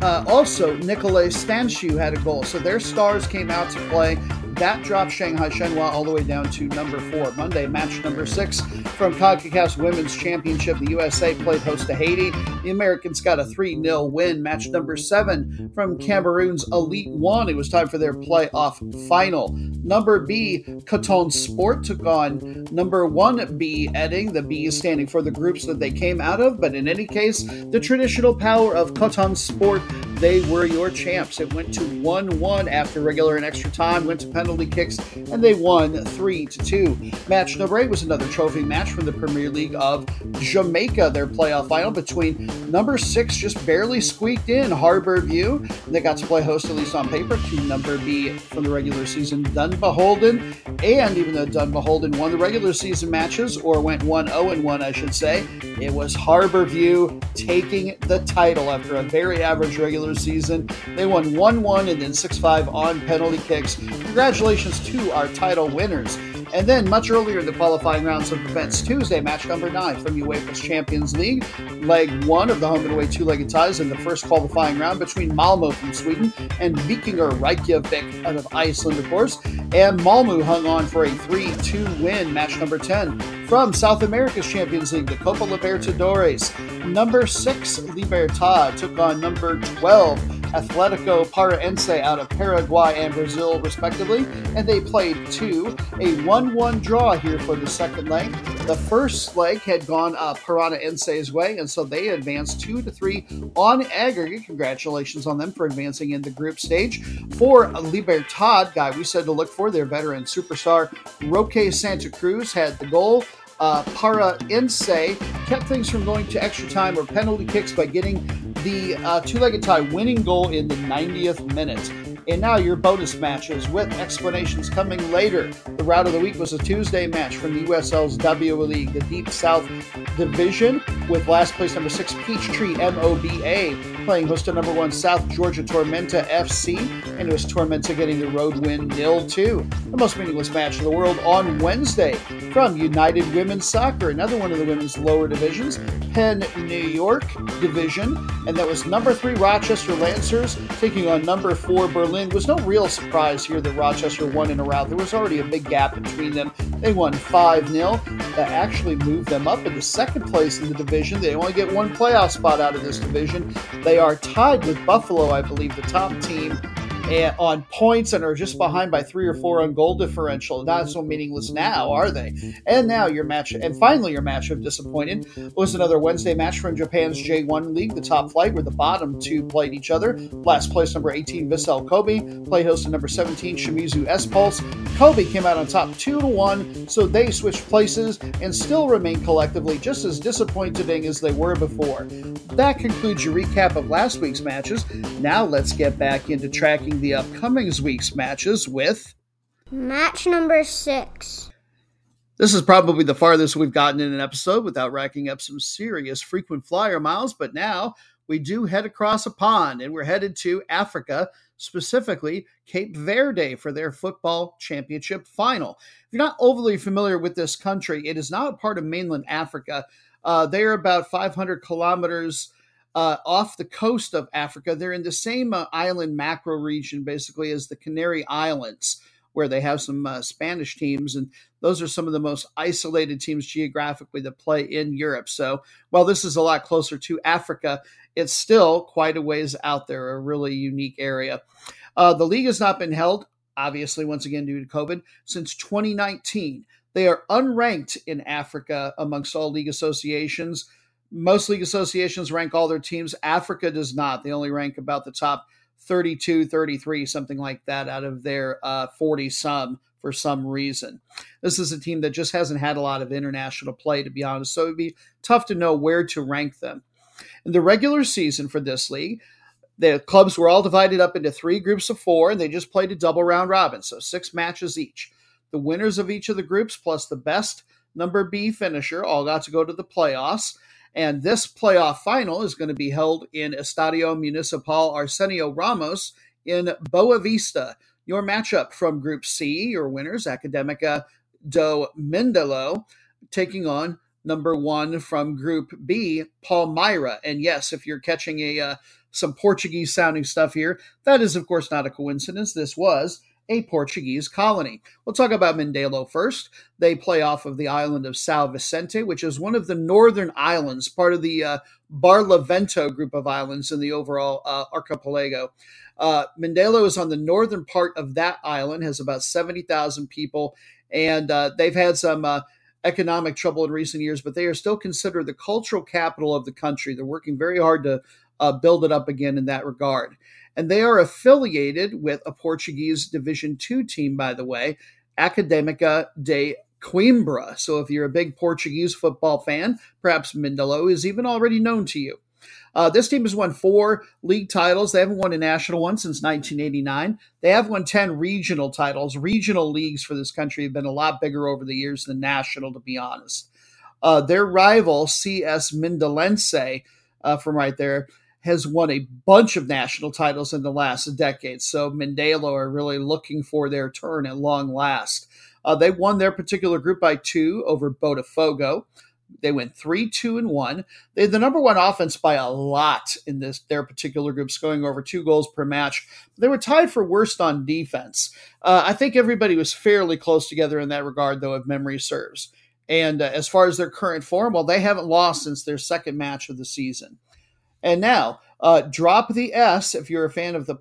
uh, also, Nicolae Stanciu had a goal. So their stars came out to play. That dropped Shanghai Shenhua all the way down to number four. Monday, match number six from CONCACAF's Women's Championship. The USA played host to Haiti. The Americans got a 3 0 win. Match number seven from Cameroon's Elite One. It was time for their playoff final. Number B, Coton Sport took on number one B, Edding. The B is standing for the groups that they came out of, but in any case, the traditional power of Coton Sport they were your champs. It went to 1 1 after regular and extra time, went to penalty kicks, and they won 3 2. Match number 8 was another trophy match from the Premier League of Jamaica, their playoff final between number 6, just barely squeaked in, Harbour View. They got to play host, at least on paper, to number B from the regular season, Dunbeholden. And even though Dunbeholden won the regular season matches, or went 1 0 1, I should say, it was Harbour View taking the title after a very average regular season. They won 1 1 and then 6 5 on penalty kicks. Congratulations to our title winners. And then, much earlier in the qualifying rounds of events, Tuesday, match number nine from UEFA's Champions League, leg one of the home and away two legged ties in the first qualifying round between Malmo from Sweden and Vikingur Reykjavik out of Iceland, of course. And Malmo hung on for a 3 2 win, match number 10 from South America's Champions League, the Copa Libertadores. Number six, Libertad, took on number 12, Atletico Paranaense out of Paraguay and Brazil, respectively, and they played two. A 1 1 draw here for the second leg. The first leg had gone uh, Paranaense's way, and so they advanced 2 to 3 on aggregate. Congratulations on them for advancing in the group stage. For Libertad, guy we said to look for, their veteran superstar Roque Santa Cruz had the goal uh, Paranaense kept things from going to extra time or penalty kicks by getting the uh, two-legged tie winning goal in the 90th minute. And now your bonus matches with explanations coming later. The route of the week was a Tuesday match from the USL's W League, the Deep South Division, with last place number six Peachtree MOBA playing host to number one South Georgia Tormenta FC, and it was Tormenta getting the road win nil two. The most meaningless match in the world on Wednesday from United Women's Soccer, another one of the women's lower divisions, Penn New York Division, and that was number three Rochester Lancers taking on number four Berlin. It was no real surprise here that Rochester won in a rout. There was already a big gap between them. They won 5 0. That actually moved them up into second place in the division. They only get one playoff spot out of this division. They are tied with Buffalo, I believe, the top team on points and are just behind by three or four on goal differential. Not so meaningless now, are they? And now your match, and finally your match of disappointed was another Wednesday match from Japan's J1 League, the top flight, where the bottom two played each other. Last place number 18 Vissel Kobe played host to number 17 Shimizu S Pulse. Kobe came out on top two to one, so they switched places and still remain collectively just as disappointing as they were before. That concludes your recap of last week's matches. Now let's get back into tracking the upcoming week's matches with match number six. This is probably the farthest we've gotten in an episode without racking up some serious frequent flyer miles, but now we do head across a pond and we're headed to Africa, specifically Cape Verde, for their football championship final. If you're not overly familiar with this country, it is not a part of mainland Africa. Uh, they're about 500 kilometers uh, off the coast of Africa. They're in the same uh, island macro region, basically, as the Canary Islands, where they have some uh, Spanish teams. And those are some of the most isolated teams geographically that play in Europe. So while this is a lot closer to Africa, it's still quite a ways out there, a really unique area. Uh, the league has not been held, obviously, once again, due to COVID, since 2019. They are unranked in Africa amongst all league associations. Most league associations rank all their teams. Africa does not. They only rank about the top 32, 33, something like that out of their 40 uh, some for some reason. This is a team that just hasn't had a lot of international play, to be honest. So it'd be tough to know where to rank them. In the regular season for this league, the clubs were all divided up into three groups of four, and they just played a double round robin, so six matches each. The winners of each of the groups, plus the best number B finisher, all got to go to the playoffs. And this playoff final is going to be held in Estadio Municipal Arsenio Ramos in Boa Vista. Your matchup from Group C, your winners, Academica do Mindelo, taking on number one from Group B, Palmeira. And yes, if you're catching a uh, some Portuguese sounding stuff here, that is of course not a coincidence. This was a Portuguese colony. We'll talk about Mindelo first. They play off of the island of São Vicente, which is one of the northern islands, part of the uh, Barlavento group of islands in the overall uh, archipelago. Uh, Mindelo is on the northern part of that island, has about 70,000 people, and uh, they've had some uh, economic trouble in recent years, but they are still considered the cultural capital of the country. They're working very hard to uh, build it up again in that regard. And they are affiliated with a Portuguese Division II team, by the way, Academica de Coimbra. So if you're a big Portuguese football fan, perhaps Mindelo is even already known to you. Uh, this team has won four league titles. They haven't won a national one since 1989. They have won 10 regional titles. Regional leagues for this country have been a lot bigger over the years than national, to be honest. Uh, their rival, CS Mindelense, uh, from right there, has won a bunch of national titles in the last decade. So Mindelo are really looking for their turn at long last. Uh, they won their particular group by two over Botafogo. They went three, two, and one. They the number one offense by a lot in this their particular group, scoring over two goals per match. They were tied for worst on defense. Uh, I think everybody was fairly close together in that regard, though, if memory serves. And uh, as far as their current form, well, they haven't lost since their second match of the season. And now, uh, drop the S if you're a fan of the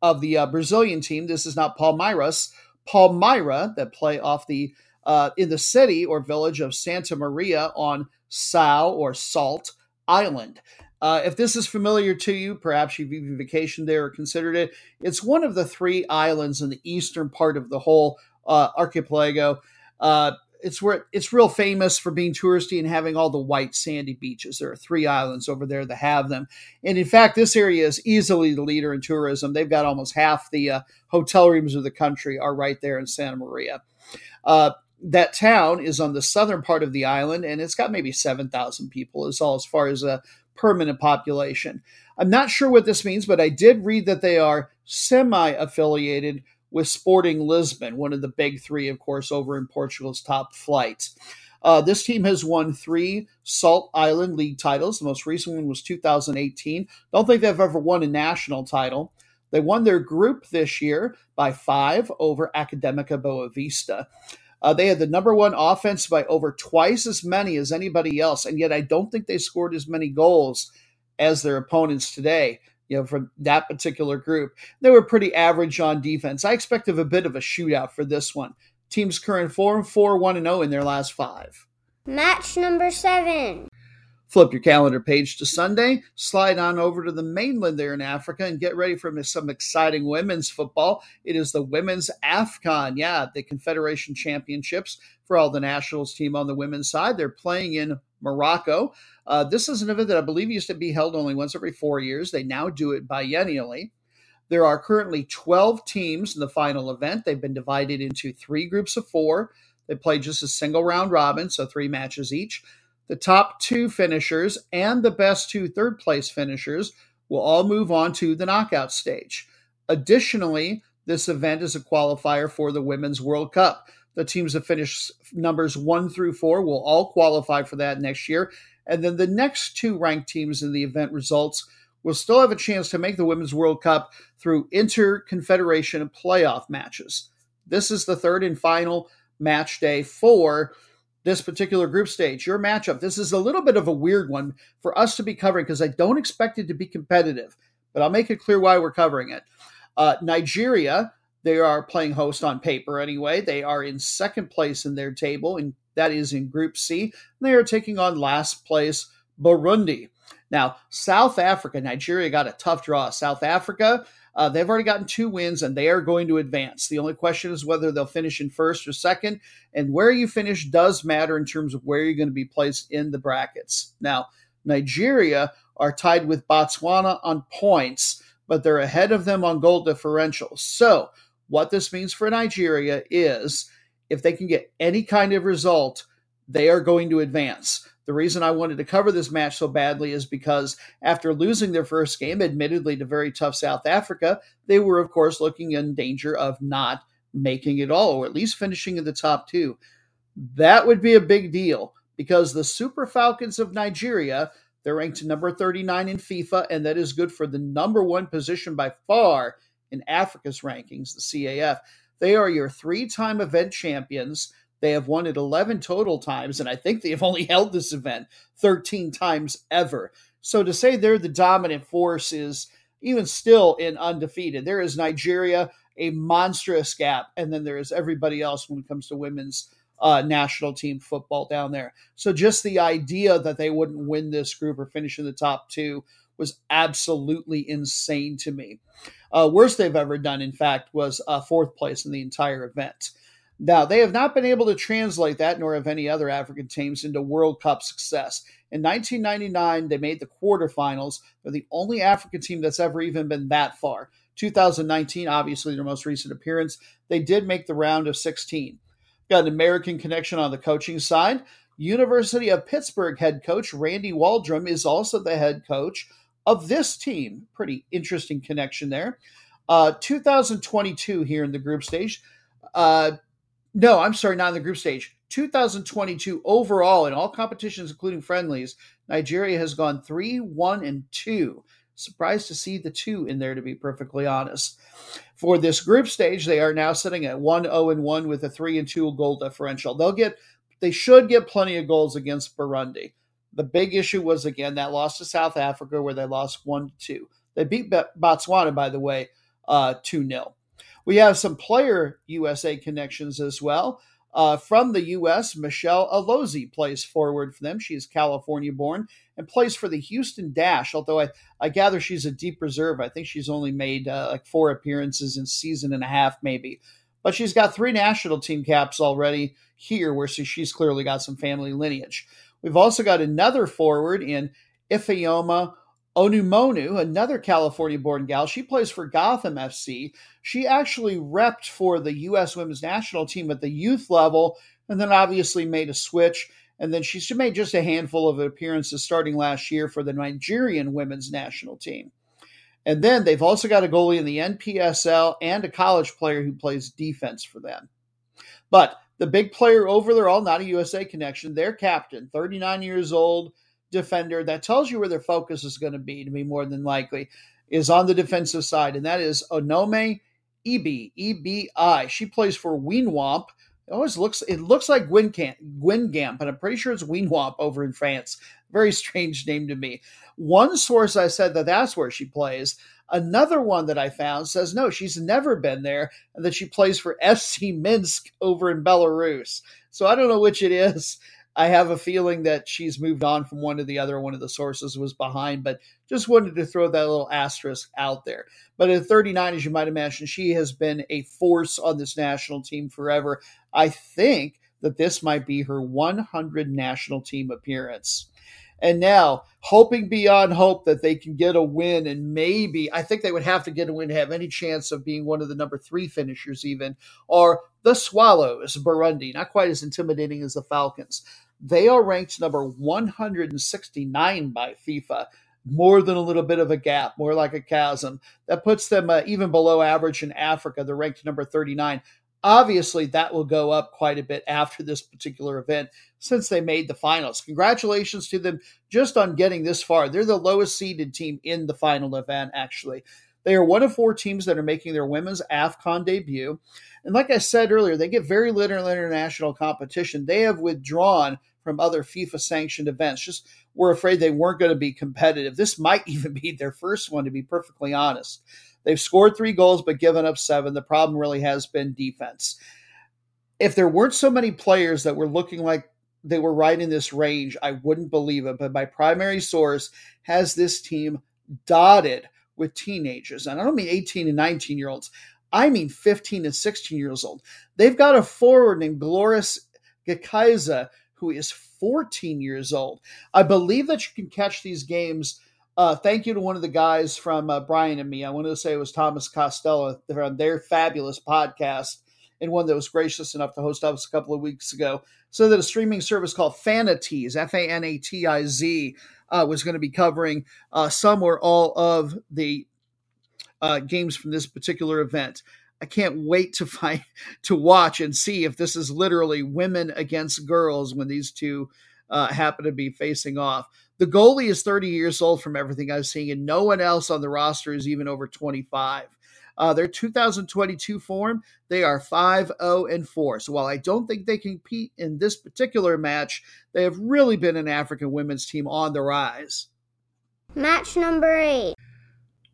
of the uh, Brazilian team. This is not Palmeiras, Palmeira that play off the uh, in the city or village of Santa Maria on Sal or Salt Island. Uh, if this is familiar to you, perhaps you've even vacationed there or considered it. It's one of the three islands in the eastern part of the whole uh, archipelago. Uh, it's where it's real famous for being touristy and having all the white sandy beaches. There are three islands over there that have them, and in fact, this area is easily the leader in tourism. They've got almost half the uh, hotel rooms of the country are right there in Santa Maria. Uh, that town is on the southern part of the island, and it's got maybe seven thousand people. Is all as far as a permanent population. I'm not sure what this means, but I did read that they are semi-affiliated with Sporting Lisbon, one of the big three, of course, over in Portugal's top flight. Uh, this team has won three Salt Island League titles. The most recent one was 2018. Don't think they've ever won a national title. They won their group this year by five over Academica Boa Vista. Uh, they had the number one offense by over twice as many as anybody else, and yet I don't think they scored as many goals as their opponents today. You know, from that particular group. They were pretty average on defense. I expect of a bit of a shootout for this one. Teams current 4 and 4, 1 and 0 in their last five. Match number seven. Flip your calendar page to Sunday, slide on over to the mainland there in Africa, and get ready for some exciting women's football. It is the Women's AFCON, yeah, the Confederation Championships for all the nationals team on the women's side. They're playing in Morocco. Uh, this is an event that I believe used to be held only once every four years. They now do it biennially. There are currently 12 teams in the final event. They've been divided into three groups of four. They play just a single round robin, so three matches each. The top two finishers and the best two third place finishers will all move on to the knockout stage. Additionally, this event is a qualifier for the Women's World Cup. The teams that finish numbers one through four will all qualify for that next year. And then the next two ranked teams in the event results will still have a chance to make the Women's World Cup through inter confederation playoff matches. This is the third and final match day for this particular group stage. Your matchup, this is a little bit of a weird one for us to be covering because I don't expect it to be competitive, but I'll make it clear why we're covering it. Uh, Nigeria, they are playing host on paper anyway. They are in second place in their table, and that is in Group C. They are taking on last place Burundi. Now, South Africa, Nigeria got a tough draw. South Africa, uh, they've already gotten two wins and they are going to advance. The only question is whether they'll finish in first or second. And where you finish does matter in terms of where you're going to be placed in the brackets. Now, Nigeria are tied with Botswana on points, but they're ahead of them on goal differential. So, what this means for Nigeria is if they can get any kind of result, they are going to advance. The reason I wanted to cover this match so badly is because after losing their first game, admittedly to very tough South Africa, they were, of course, looking in danger of not making it all, or at least finishing in the top two. That would be a big deal because the Super Falcons of Nigeria, they're ranked number 39 in FIFA, and that is good for the number one position by far in Africa's rankings, the CAF. They are your three time event champions. They have won it 11 total times, and I think they have only held this event 13 times ever. So to say they're the dominant force is even still in undefeated. There is Nigeria, a monstrous gap, and then there is everybody else when it comes to women's uh, national team football down there. So just the idea that they wouldn't win this group or finish in the top two was absolutely insane to me. Uh, worst they've ever done, in fact, was uh, fourth place in the entire event. Now, they have not been able to translate that, nor have any other African teams, into World Cup success. In 1999, they made the quarterfinals. They're the only African team that's ever even been that far. 2019, obviously their most recent appearance, they did make the round of 16. Got an American connection on the coaching side. University of Pittsburgh head coach Randy Waldrum is also the head coach of this team. Pretty interesting connection there. Uh, 2022 here in the group stage. Uh, no, I'm sorry, not in the group stage. 2022 overall in all competitions, including friendlies, Nigeria has gone 3 1 and 2. Surprised to see the two in there, to be perfectly honest. For this group stage, they are now sitting at 1 0 and 1 with a 3 and 2 goal differential. They'll get, they should get plenty of goals against Burundi. The big issue was, again, that loss to South Africa where they lost 1 2. They beat Botswana, by the way, uh, 2 uh, 0. We have some player USA connections as well. Uh, from the U.S., Michelle Alozie plays forward for them. She's California born and plays for the Houston Dash, although I, I gather she's a deep reserve. I think she's only made uh, like four appearances in season and a half, maybe. But she's got three national team caps already here, where she's clearly got some family lineage. We've also got another forward in Ifeoma Onumonu, another California born gal, she plays for Gotham FC. She actually repped for the U.S. women's national team at the youth level and then obviously made a switch. And then she's made just a handful of appearances starting last year for the Nigerian women's national team. And then they've also got a goalie in the NPSL and a college player who plays defense for them. But the big player over there, all not a USA connection, their captain, 39 years old, defender that tells you where their focus is going to be, to be more than likely, is on the defensive side, and that is Onome Ebi, E B I. She plays for Weenwomp. It always looks it looks like Guingamp, but I'm pretty sure it's Weenwamp over in France. Very strange name to me. One source I said that that's where she plays. Another one that I found says no, she's never been there, and that she plays for FC Minsk over in Belarus. So I don't know which it is. I have a feeling that she's moved on from one to the other. One of the sources was behind, but just wanted to throw that little asterisk out there. But at 39, as you might imagine, she has been a force on this national team forever. I think that this might be her 100 national team appearance. And now, hoping beyond hope that they can get a win, and maybe I think they would have to get a win to have any chance of being one of the number three finishers, even, are the Swallows, Burundi. Not quite as intimidating as the Falcons. They are ranked number 169 by FIFA. More than a little bit of a gap, more like a chasm. That puts them uh, even below average in Africa. They're ranked number 39. Obviously, that will go up quite a bit after this particular event since they made the finals. Congratulations to them just on getting this far. They're the lowest seeded team in the final event, actually. They are one of four teams that are making their women's AFCON debut. And like I said earlier, they get very little international competition. They have withdrawn from other FIFA sanctioned events. Just were afraid they weren't going to be competitive. This might even be their first one, to be perfectly honest. They've scored three goals but given up seven. The problem really has been defense. If there weren't so many players that were looking like they were right in this range, I wouldn't believe it. But my primary source has this team dotted with teenagers. And I don't mean 18 and 19 year olds, I mean 15 and 16 years old. They've got a forward named Gloris Gakaiza who is 14 years old. I believe that you can catch these games uh, thank you to one of the guys from uh, Brian and me. I wanted to say it was Thomas Costello on their fabulous podcast and one that was gracious enough to host us a couple of weeks ago. So that a streaming service called Fanatiz, F A N A T I Z, uh, was going to be covering uh, some or all of the uh, games from this particular event. I can't wait to find to watch and see if this is literally women against girls when these two uh, happen to be facing off. The goalie is 30 years old from everything I've seen, and no one else on the roster is even over 25. Uh, their 2022 form, they are 5 0 and 4. So while I don't think they compete in this particular match, they have really been an African women's team on the rise. Match number eight.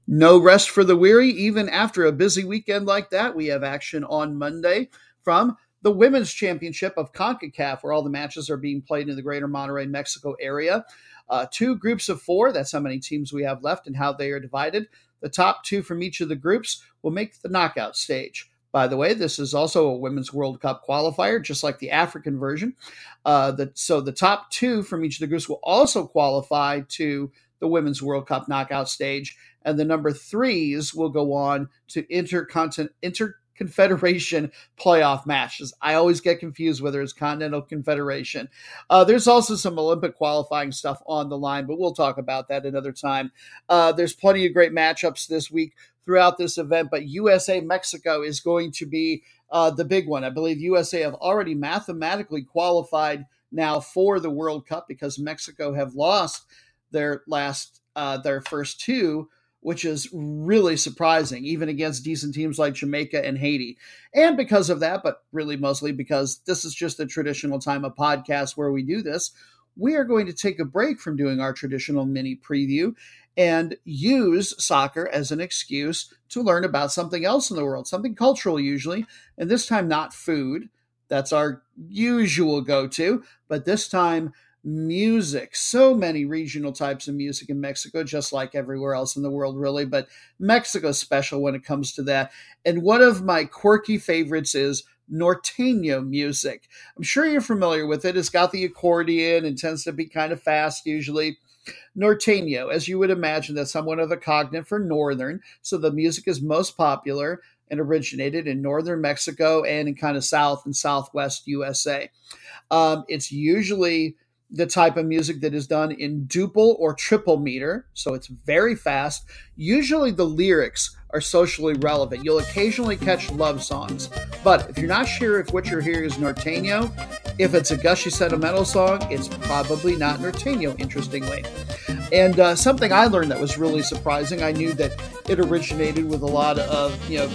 No rest for the weary, even after a busy weekend like that. We have action on Monday from the Women's Championship of CONCACAF, where all the matches are being played in the greater Monterrey, Mexico area. Uh, two groups of four, that's how many teams we have left and how they are divided. The top two from each of the groups will make the knockout stage. By the way, this is also a Women's World Cup qualifier, just like the African version. Uh, the, so the top two from each of the groups will also qualify to the Women's World Cup knockout stage, and the number threes will go on to intercontinental inter Confederation playoff matches. I always get confused whether it's Continental Confederation. Uh, there's also some Olympic qualifying stuff on the line, but we'll talk about that another time. Uh, there's plenty of great matchups this week throughout this event, but USA Mexico is going to be uh, the big one. I believe USA have already mathematically qualified now for the World Cup because Mexico have lost their last uh, their first two which is really surprising, even against decent teams like Jamaica and Haiti. And because of that, but really mostly because this is just a traditional time of podcast where we do this, we are going to take a break from doing our traditional mini preview and use soccer as an excuse to learn about something else in the world, something cultural usually, and this time not food. That's our usual go to, but this time music. So many regional types of music in Mexico, just like everywhere else in the world, really. But Mexico's special when it comes to that. And one of my quirky favorites is norteño music. I'm sure you're familiar with it. It's got the accordion and tends to be kind of fast usually. Norteño, as you would imagine, that's somewhat of a cognate for northern. So the music is most popular and originated in northern Mexico and in kind of south and southwest USA. Um, it's usually the type of music that is done in duple or triple meter, so it's very fast. Usually the lyrics are socially relevant. You'll occasionally catch love songs, but if you're not sure if what you're hearing is norteño, if it's a gushy sentimental song, it's probably not norteño, interestingly. And uh, something I learned that was really surprising, I knew that it originated with a lot of, you know,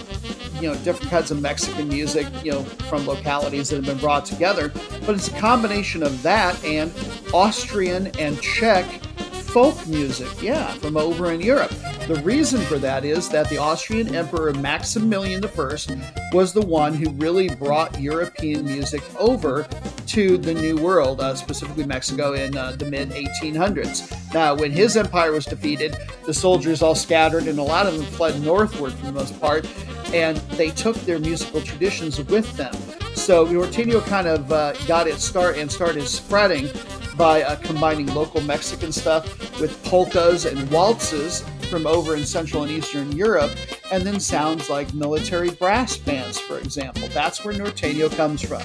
you know different kinds of Mexican music, you know, from localities that have been brought together. But it's a combination of that and Austrian and Czech folk music, yeah, from over in Europe. The reason for that is that the Austrian Emperor Maximilian I was the one who really brought European music over to the New World, uh, specifically Mexico, in uh, the mid 1800s. Now, when his empire was defeated, the soldiers all scattered, and a lot of them fled northward for the most part, and they took their musical traditions with them. So Norteño kind of uh, got its start and started spreading by uh, combining local Mexican stuff with polkas and waltzes from over in Central and Eastern Europe, and then sounds like military brass bands, for example. That's where Norteño comes from.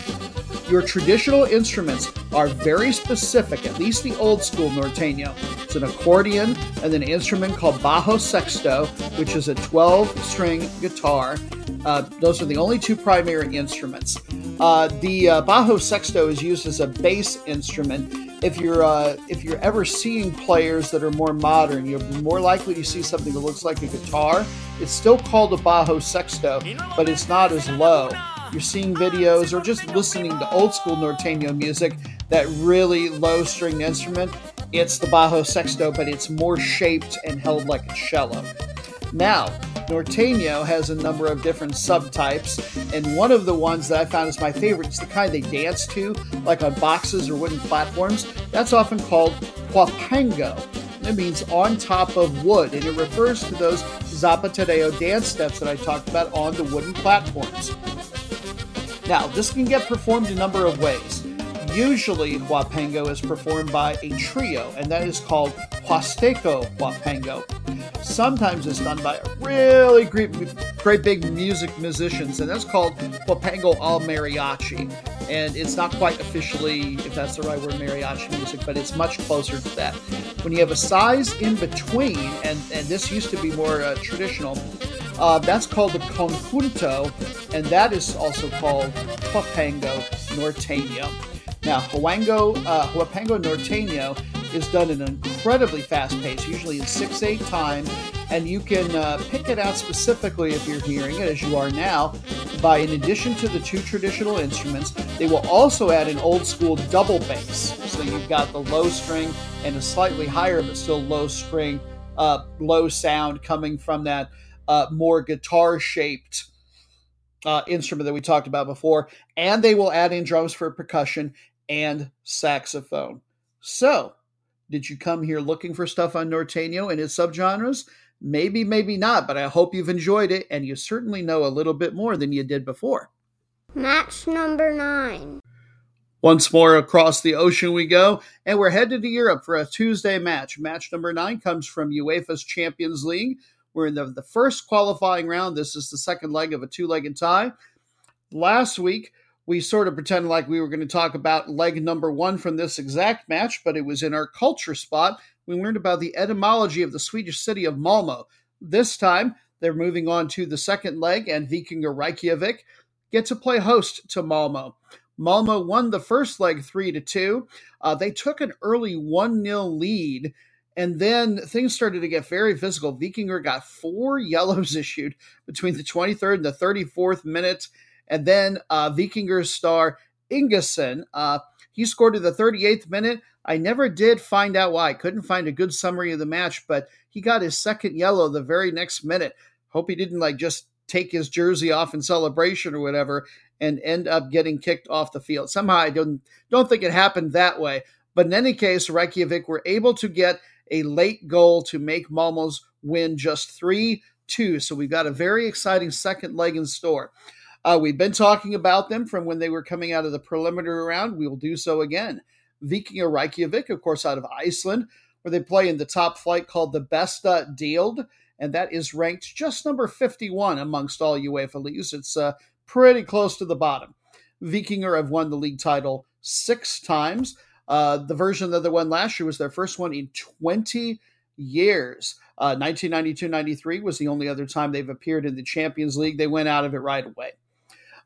Your traditional instruments are very specific, at least the old school Norteño. It's an accordion and an instrument called bajo sexto, which is a 12 string guitar. Uh, those are the only two primary instruments. Uh, the uh, bajo sexto is used as a bass instrument if you're uh, if you're ever seeing players that are more modern, you're more likely to see something that looks like a guitar. It's still called a bajo sexto, but it's not as low. You're seeing videos or just listening to old school norteño music, that really low stringed instrument. It's the bajo sexto, but it's more shaped and held like a cello. Now, Norteño has a number of different subtypes, and one of the ones that I found is my favorite is the kind they dance to, like on boxes or wooden platforms. That's often called huapango. It means on top of wood, and it refers to those zapateo dance steps that I talked about on the wooden platforms. Now, this can get performed a number of ways. Usually, huapango is performed by a trio, and that is called huasteco huapango. Sometimes it's done by really great, great big music musicians, and that's called Huapango al Mariachi. And it's not quite officially, if that's the right word, mariachi music, but it's much closer to that. When you have a size in between, and, and this used to be more uh, traditional, uh, that's called the conjunto, and that is also called Huapango Norteño. Now, Huango, uh, Huapango Norteño is done at an incredibly fast pace, usually in 6 8 time, and you can uh, pick it out specifically if you're hearing it, as you are now, by in addition to the two traditional instruments, they will also add an old school double bass. So you've got the low string and a slightly higher but still low string, uh, low sound coming from that uh, more guitar shaped. Uh, instrument that we talked about before, and they will add in drums for percussion and saxophone. So, did you come here looking for stuff on Norteño and its subgenres? Maybe, maybe not, but I hope you've enjoyed it and you certainly know a little bit more than you did before. Match number nine. Once more across the ocean we go, and we're headed to Europe for a Tuesday match. Match number nine comes from UEFA's Champions League. We're in the, the first qualifying round. This is the second leg of a two legged tie. Last week, we sort of pretended like we were going to talk about leg number one from this exact match, but it was in our culture spot. We learned about the etymology of the Swedish city of Malmo. This time, they're moving on to the second leg, and Vikingur Reykjavik get to play host to Malmo. Malmo won the first leg 3 to 2. Uh, they took an early 1 0 lead, and then things started to get very physical. Vikingur got four yellows issued between the 23rd and the 34th minute. And then uh, Vikingers star Ingason, uh, he scored in the 38th minute. I never did find out why. I couldn't find a good summary of the match, but he got his second yellow the very next minute. Hope he didn't like just take his jersey off in celebration or whatever and end up getting kicked off the field. Somehow I don't don't think it happened that way. But in any case, Reykjavik were able to get a late goal to make Malmo's win just 3 2. So we've got a very exciting second leg in store. Uh, we've been talking about them from when they were coming out of the preliminary round. We will do so again. Vikingur Reykjavik, of course, out of Iceland, where they play in the top flight called the Besta Deild, and that is ranked just number 51 amongst all UEFA leagues. It's uh, pretty close to the bottom. Vikingur have won the league title six times. Uh, the version that they won last year was their first one in 20 years. 1992 uh, 93 was the only other time they've appeared in the Champions League. They went out of it right away.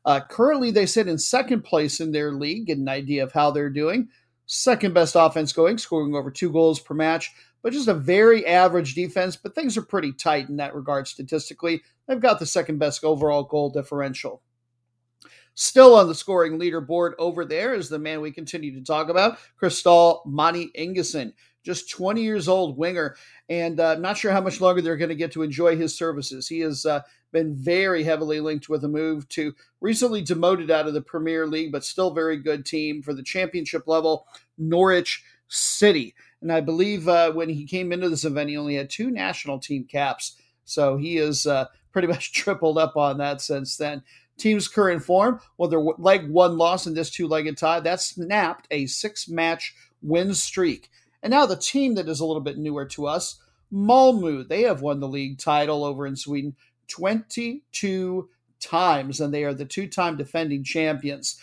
Uh, currently, they sit in second place in their league. Get an idea of how they're doing. Second best offense going, scoring over two goals per match. but just a very average defense. But things are pretty tight in that regard statistically. They've got the second best overall goal differential. Still on the scoring leaderboard over there is the man we continue to talk about, Kristall Mani Ingason, just 20 years old winger, and uh, not sure how much longer they're going to get to enjoy his services. He has uh, been very heavily linked with a move to recently demoted out of the Premier League, but still very good team for the championship level, Norwich City. And I believe uh, when he came into this event, he only had two national team caps. So he is uh, pretty much tripled up on that since then. Team's current form, well, their leg one loss in this two legged tie, that snapped a six match win streak. And now the team that is a little bit newer to us, Malmö, they have won the league title over in Sweden 22 times, and they are the two time defending champions.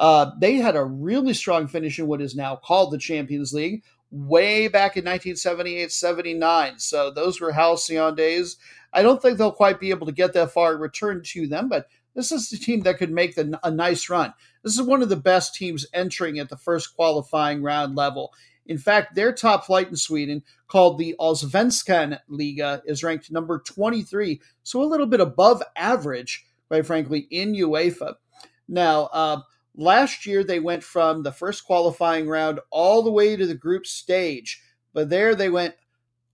Uh, they had a really strong finish in what is now called the Champions League way back in 1978 79. So those were halcyon days. I don't think they'll quite be able to get that far return to them, but this is the team that could make the, a nice run. This is one of the best teams entering at the first qualifying round level. In fact, their top flight in Sweden, called the Allsvenskan Liga, is ranked number 23, so a little bit above average, quite frankly, in UEFA. Now, uh, last year they went from the first qualifying round all the way to the group stage, but there they went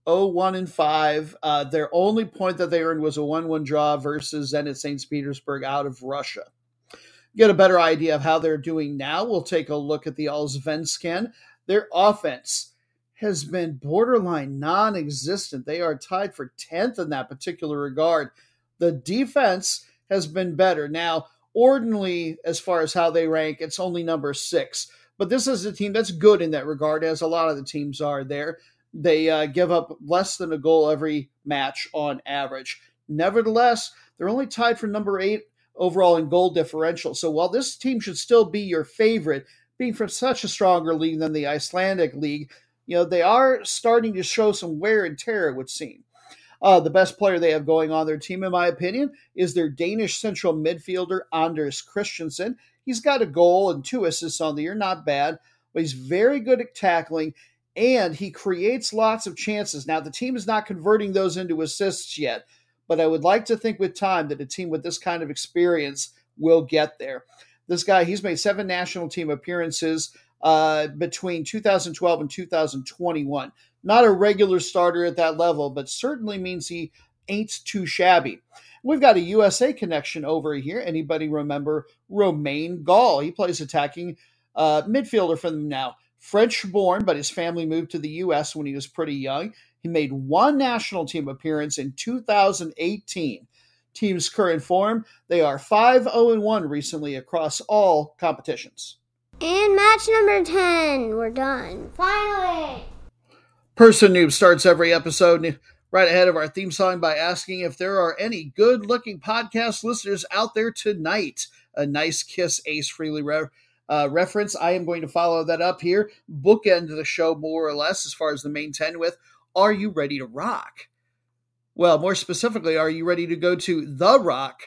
0 1 and 5. Uh, their only point that they earned was a 1 1 draw versus Zenit St. Petersburg out of Russia. Get a better idea of how they're doing now. We'll take a look at the Allsvenskan. Their offense has been borderline non existent. They are tied for 10th in that particular regard. The defense has been better. Now, ordinarily, as far as how they rank, it's only number six. But this is a team that's good in that regard, as a lot of the teams are there. They uh, give up less than a goal every match on average. Nevertheless, they're only tied for number eight overall in goal differential. So while this team should still be your favorite, being from such a stronger league than the Icelandic league, you know, they are starting to show some wear and tear, it would seem. Uh, the best player they have going on their team, in my opinion, is their Danish central midfielder, Anders Christensen. He's got a goal and two assists on the year, not bad, but he's very good at tackling and he creates lots of chances. Now, the team is not converting those into assists yet, but I would like to think with time that a team with this kind of experience will get there. This guy, he's made seven national team appearances uh, between 2012 and 2021. Not a regular starter at that level, but certainly means he ain't too shabby. We've got a USA connection over here. Anybody remember Romain Gall? He plays attacking uh, midfielder for them now. French born, but his family moved to the U.S. when he was pretty young. He made one national team appearance in 2018. Team's current form, they are 5 0 1 recently across all competitions. And match number 10, we're done. Finally! Person Noob starts every episode right ahead of our theme song by asking if there are any good looking podcast listeners out there tonight. A nice kiss, Ace Frehley uh, reference. I am going to follow that up here, bookend the show more or less as far as the main 10 with Are you ready to rock? Well, more specifically, are you ready to go to The Rock?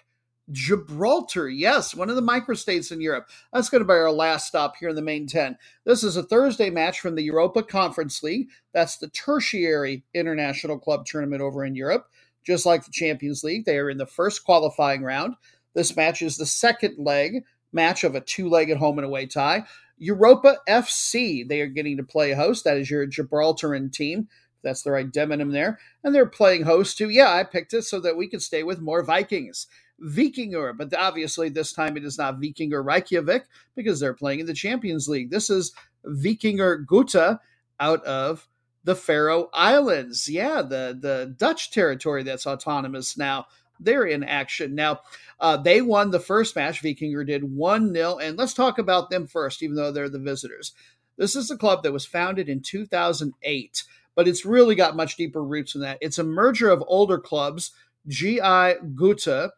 Gibraltar, yes, one of the microstates in Europe. That's going to be our last stop here in the main 10. This is a Thursday match from the Europa Conference League. That's the tertiary international club tournament over in Europe. Just like the Champions League, they are in the first qualifying round. This match is the second leg match of a two legged home and away tie. Europa FC, they are getting to play host. That is your Gibraltaran team. That's the right demonym there. And they're playing host to, yeah, I picked it so that we could stay with more Vikings. Vikingur, but obviously this time it is not Vikingur Reykjavik because they're playing in the Champions League. This is Vikingur Gøta out of the Faroe Islands. Yeah, the, the Dutch territory that's autonomous now they're in action. Now, uh, they won the first match. Vikingur did 1 0. And let's talk about them first, even though they're the visitors. This is a club that was founded in 2008, but it's really got much deeper roots than that. It's a merger of older clubs, GI Gøta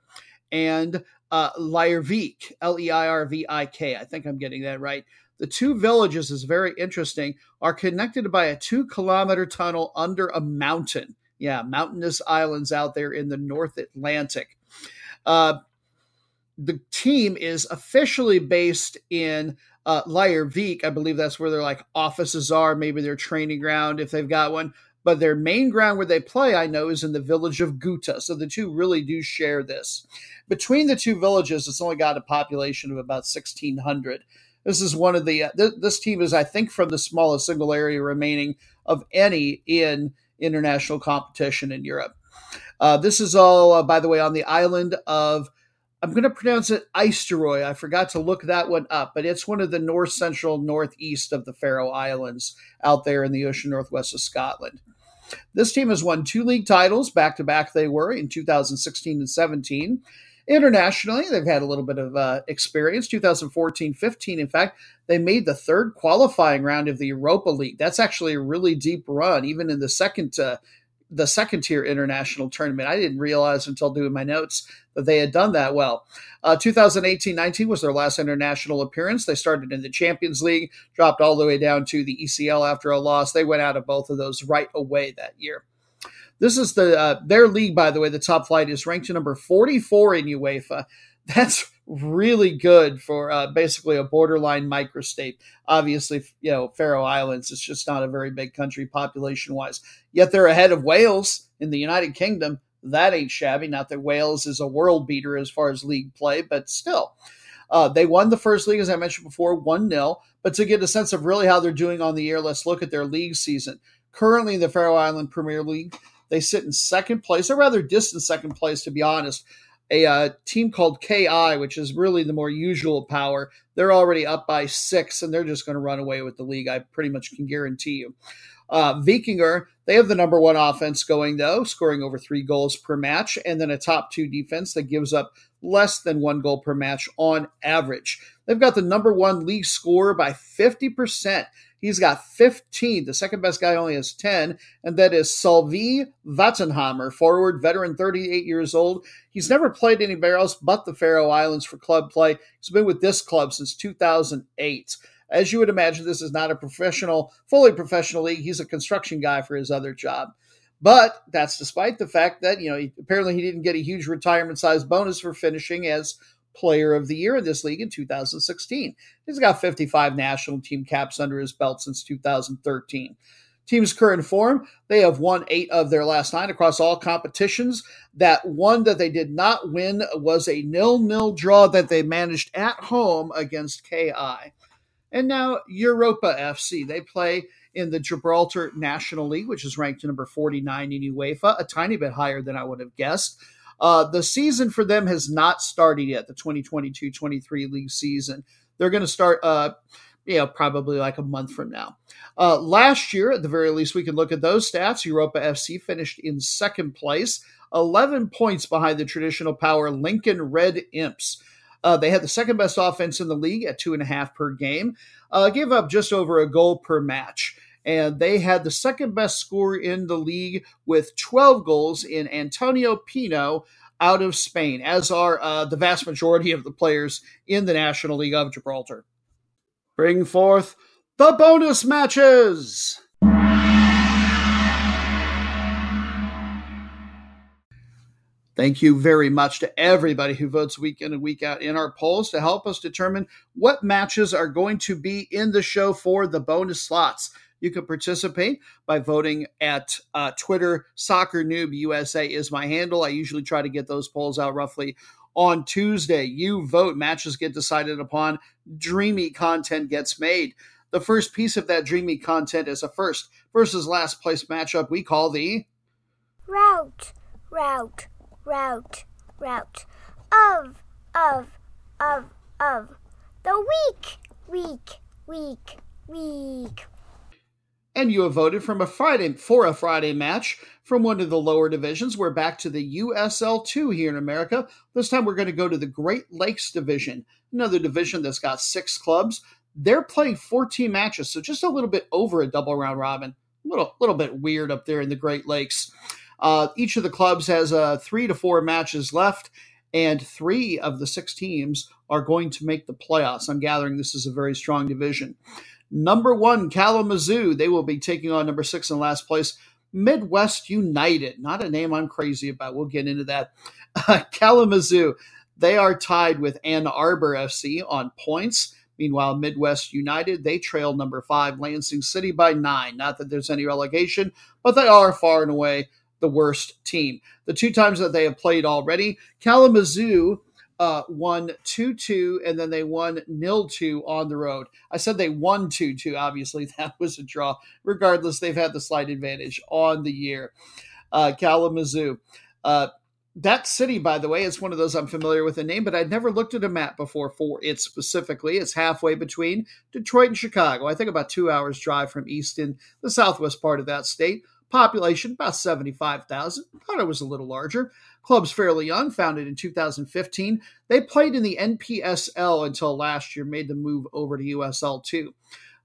and uh, Leirvik, L E I R V I K. I think I'm getting that right. The two villages is very interesting, are connected by a two kilometer tunnel under a mountain yeah, mountainous islands out there in the North Atlantic. Uh, the team is officially based in uh, Leirvik. I believe that's where their like offices are, maybe their training ground if they've got one. but their main ground where they play, I know, is in the village of Gøta. So the two really do share this. Between the two villages, it's only got a population of about 1,600. This is one of the, uh, th- this team is, I think, from the smallest single area remaining of any in international competition in Europe. Uh, this is all, uh, by the way, on the island of, I'm going to pronounce it Eysturoy. I forgot to look that one up, but it's one of the north central, northeast of the Faroe Islands out there in the ocean northwest of Scotland. This team has won two league titles back to back, they were in 2016 and 17. Internationally, they've had a little bit of uh, experience. 2014 15, in fact, they made the third qualifying round of the Europa League. That's actually a really deep run, even in the second. Uh, the second tier international tournament. I didn't realize until doing my notes that they had done that well. Uh, 2018 19 was their last international appearance. They started in the Champions League, dropped all the way down to the ECL after a loss. They went out of both of those right away that year. This is the uh, their league, by the way. The top flight is ranked number 44 in UEFA. That's really good for uh, basically a borderline microstate. Obviously, you know, Faroe Islands is just not a very big country population wise. Yet they're ahead of Wales in the United Kingdom. That ain't shabby. Not that Wales is a world beater as far as league play, but still. Uh, they won the first league, as I mentioned before, 1 0. But to get a sense of really how they're doing on the year, let's look at their league season. Currently the Faroe Island Premier League, they sit in second place, a rather distant second place, to be honest, a uh, team called KI, which is really the more usual power. They're already up by six, and they're just going to run away with the league. I pretty much can guarantee you. Uh, Vikingur, they have the number one offense going, though, scoring over three goals per match, and then a top two defense that gives up less than one goal per match on average. They've got the number one league scorer by 50%. He's got 15. The second best guy only has 10, and that is Sölvi Vatnhamar, forward, veteran, 38 years old. He's never played anywhere else but the Faroe Islands for club play. He's been with this club since 2008. As you would imagine, this is not a professional, fully professional league. He's a construction guy for his other job. But that's despite the fact that, you know, he, apparently he didn't get a huge retirement size bonus for finishing as Player of the Year in this league in 2016. He's got 55 national team caps under his belt since 2013. Team's current form, they have won eight of their last nine across all competitions. That one that they did not win was a nil-nil draw that they managed at home against KI. And now Europa FC. They play in the Gibraltar National League, which is ranked number 49 in UEFA, a tiny bit higher than I would have guessed. Uh, the season for them has not started yet, the 2022 23 league season. They're going to start, uh, you know, probably like a month from now. Uh, last year, at the very least, we can look at those stats. Europa FC finished in second place, 11 points behind the traditional power Lincoln Red Imps. Uh, they had the second best offense in the league at two and a half per game, uh, gave up just over a goal per match and they had the second best score in the league with 12 goals in Antonio Pino out of Spain, as are uh, the vast majority of the players in the National League of Gibraltar. Bring forth the bonus matches! Thank you very much to everybody who votes week in and week out in our polls to help us determine what matches are going to be in the show for the bonus slots. You can participate by voting at uh, Twitter. Soccer Noob USA is my handle. I usually try to get those polls out roughly on Tuesday. You vote, matches get decided upon, dreamy content gets made. The first piece of that dreamy content is a first versus last place matchup we call the route, route, route, route of, of, of, of the week, week, week, week and you have voted from a Friday for a Friday match from one of the lower divisions. We're back to the USL 2 here in America. This time we're going to go to the Great Lakes division, another division that's got six clubs. They're playing 14 matches, so just a little bit over a double round robin. A little, little bit weird up there in the Great Lakes. Uh, each of the clubs has uh, three to four matches left, and three of the six teams are going to make the playoffs. I'm gathering this is a very strong division. Number one, Kalamazoo. They will be taking on number six in last place, Midwest United. Not a name I'm crazy about. We'll get into that. Uh, Kalamazoo. They are tied with Ann Arbor FC on points. Meanwhile, Midwest United, they trail number five, Lansing City, by nine. Not that there's any relegation, but they are far and away the worst team. The two times that they have played already, Kalamazoo uh, won 2 2, and then they won nil 2 on the road. I said they won 2 2. Obviously, that was a draw. Regardless, they've had the slight advantage on the year. Uh, Kalamazoo. Uh, that city, by the way, is one of those I'm familiar with the name, but I'd never looked at a map before for it specifically. It's halfway between Detroit and Chicago. I think about two hours drive from Easton, the southwest part of that state. Population about 75,000. Thought it was a little larger. Club's fairly young, founded in 2015. They played in the NPSL until last year, made the move over to USL 2.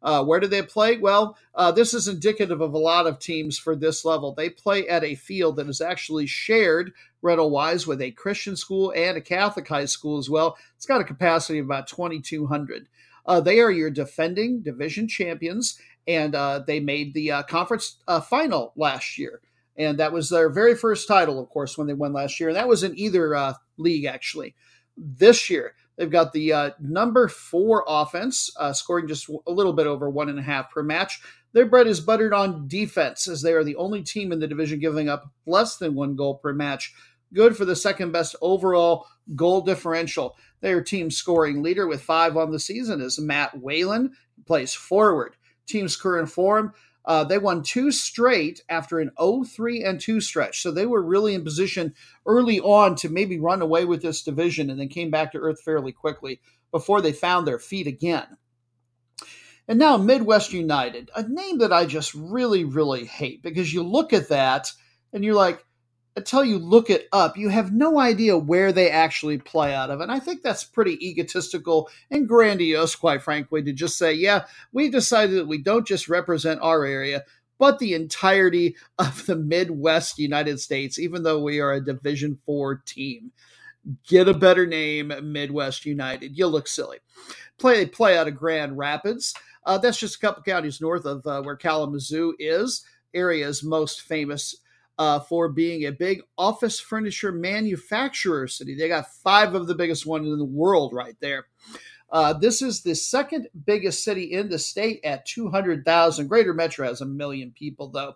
Uh, where do they play? Well, uh, this is indicative of a lot of teams for this level. They play at a field that is actually shared rental wise with a Christian school and a Catholic high school as well. It's got a capacity of about 2,200. Uh, they are your defending division champions, and uh, they made the uh, conference uh, final last year. And that was their very first title, of course, when they won last year. And that was in either league, actually. This year, They've got the uh, number four offense, uh, scoring just a little bit over one and a half per match. Their bread is buttered on defense, as they are the only team in the division giving up less than one goal per match. Good for the second best overall goal differential. Their team scoring leader with five on the season is Matt Whalen. Plays forward. Team's current form uh, they won two straight after an 0-3 and 2 stretch. So they were really in position early on to maybe run away with this division and then came back to earth fairly quickly before they found their feet again. And now Midwest United, a name that I just really, really hate because you look at that and you're like, until you look it up, you have no idea where they actually play out of. And I think that's pretty egotistical and grandiose, quite frankly, to just say, yeah, we decided that we don't just represent our area, but the entirety of the Midwest United States, even though we are a Division Four team. Get a better name, Midwest United. You look silly. Play play out of Grand Rapids. Uh, that's just a couple counties north of uh, where Kalamazoo is. Area's most famous uh, for being a big office furniture manufacturer city. They got five of the biggest ones in the world right there. Uh, this is the second biggest city in the state at 200,000. Greater Metro has a million people, though.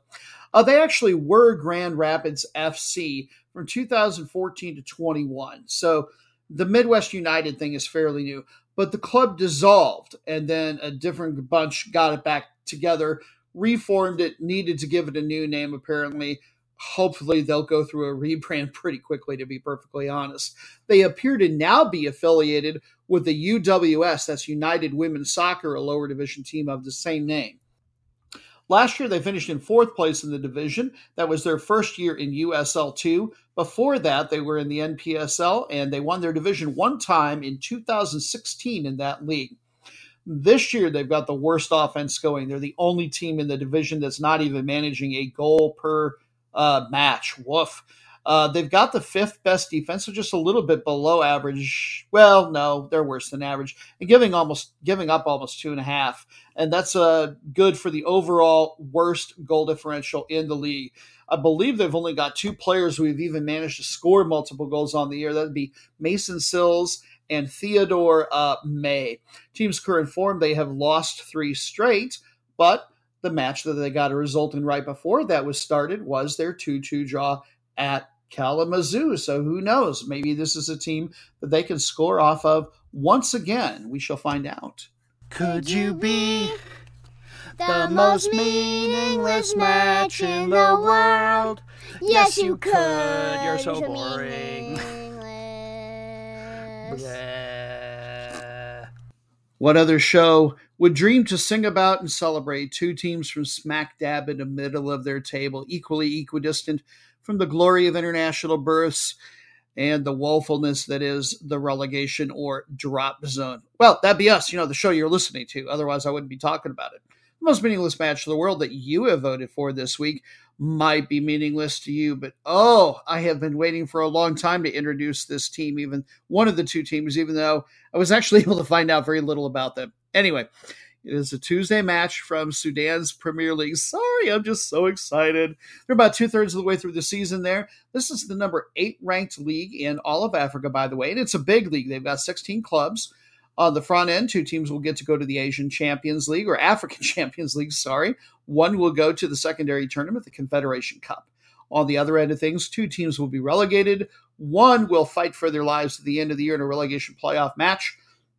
Uh, they actually were Grand Rapids FC from 2014 to 21. So the Midwest United thing is fairly new, but the club dissolved and then a different bunch got it back together, reformed it, needed to give it a new name apparently hopefully they'll go through a rebrand pretty quickly to be perfectly honest. They appear to now be affiliated with the uws that's united women's soccer a lower division team of the same name. Last year they finished in fourth place in the division. That was their first year in usl2 before that they were in the npsl and they won their division one time in 2016 in that league. This year, they've got the worst offense going. They're the only team in the division that's not even managing a goal per uh, match. Woof. Uh, they've got the fifth best defense, so just a little bit below average. Well, no, they're worse than average, and giving almost giving up almost two and a half, and that's uh, good for the overall worst goal differential in the league. I believe they've only got two players who have even managed to score multiple goals on the year. That'd be Mason Sills and Theodore uh, May. Team's current form, they have lost three straight, but the match that they got a result in right before that was started was their 2 2 draw at Kalamazoo. So who knows? Maybe this is a team that they can score off of once again. We shall find out. Could you be the most meaningless match in the world? Yes, you could. You're so boring. What other show would dream to sing about and celebrate two teams from smack dab in the middle of their table, equally equidistant from the glory of international births and the woefulness that is the relegation or drop zone? Well, that'd be us, you know, the show you're listening to. Otherwise, I wouldn't be talking about it. The most meaningless match in the world that you have voted for this week might be meaningless to you, but oh, I have been waiting for a long time to introduce this team, even one of the two teams, even though I was actually able to find out very little about them. Anyway, it is a Tuesday match from Sudan's Premier League. Sorry, I'm just so excited. They're about two thirds of the way through the season there. This is the number eight ranked league in all of Africa, by the way, and it's a big league. They've got 16 clubs. On the front end, two teams will get to go to the Asian Champions League or African Champions League, sorry. One will go to the secondary tournament, the Confederation Cup. On the other end of things, two teams will be relegated. One will fight for their lives at the end of the year in a relegation playoff match.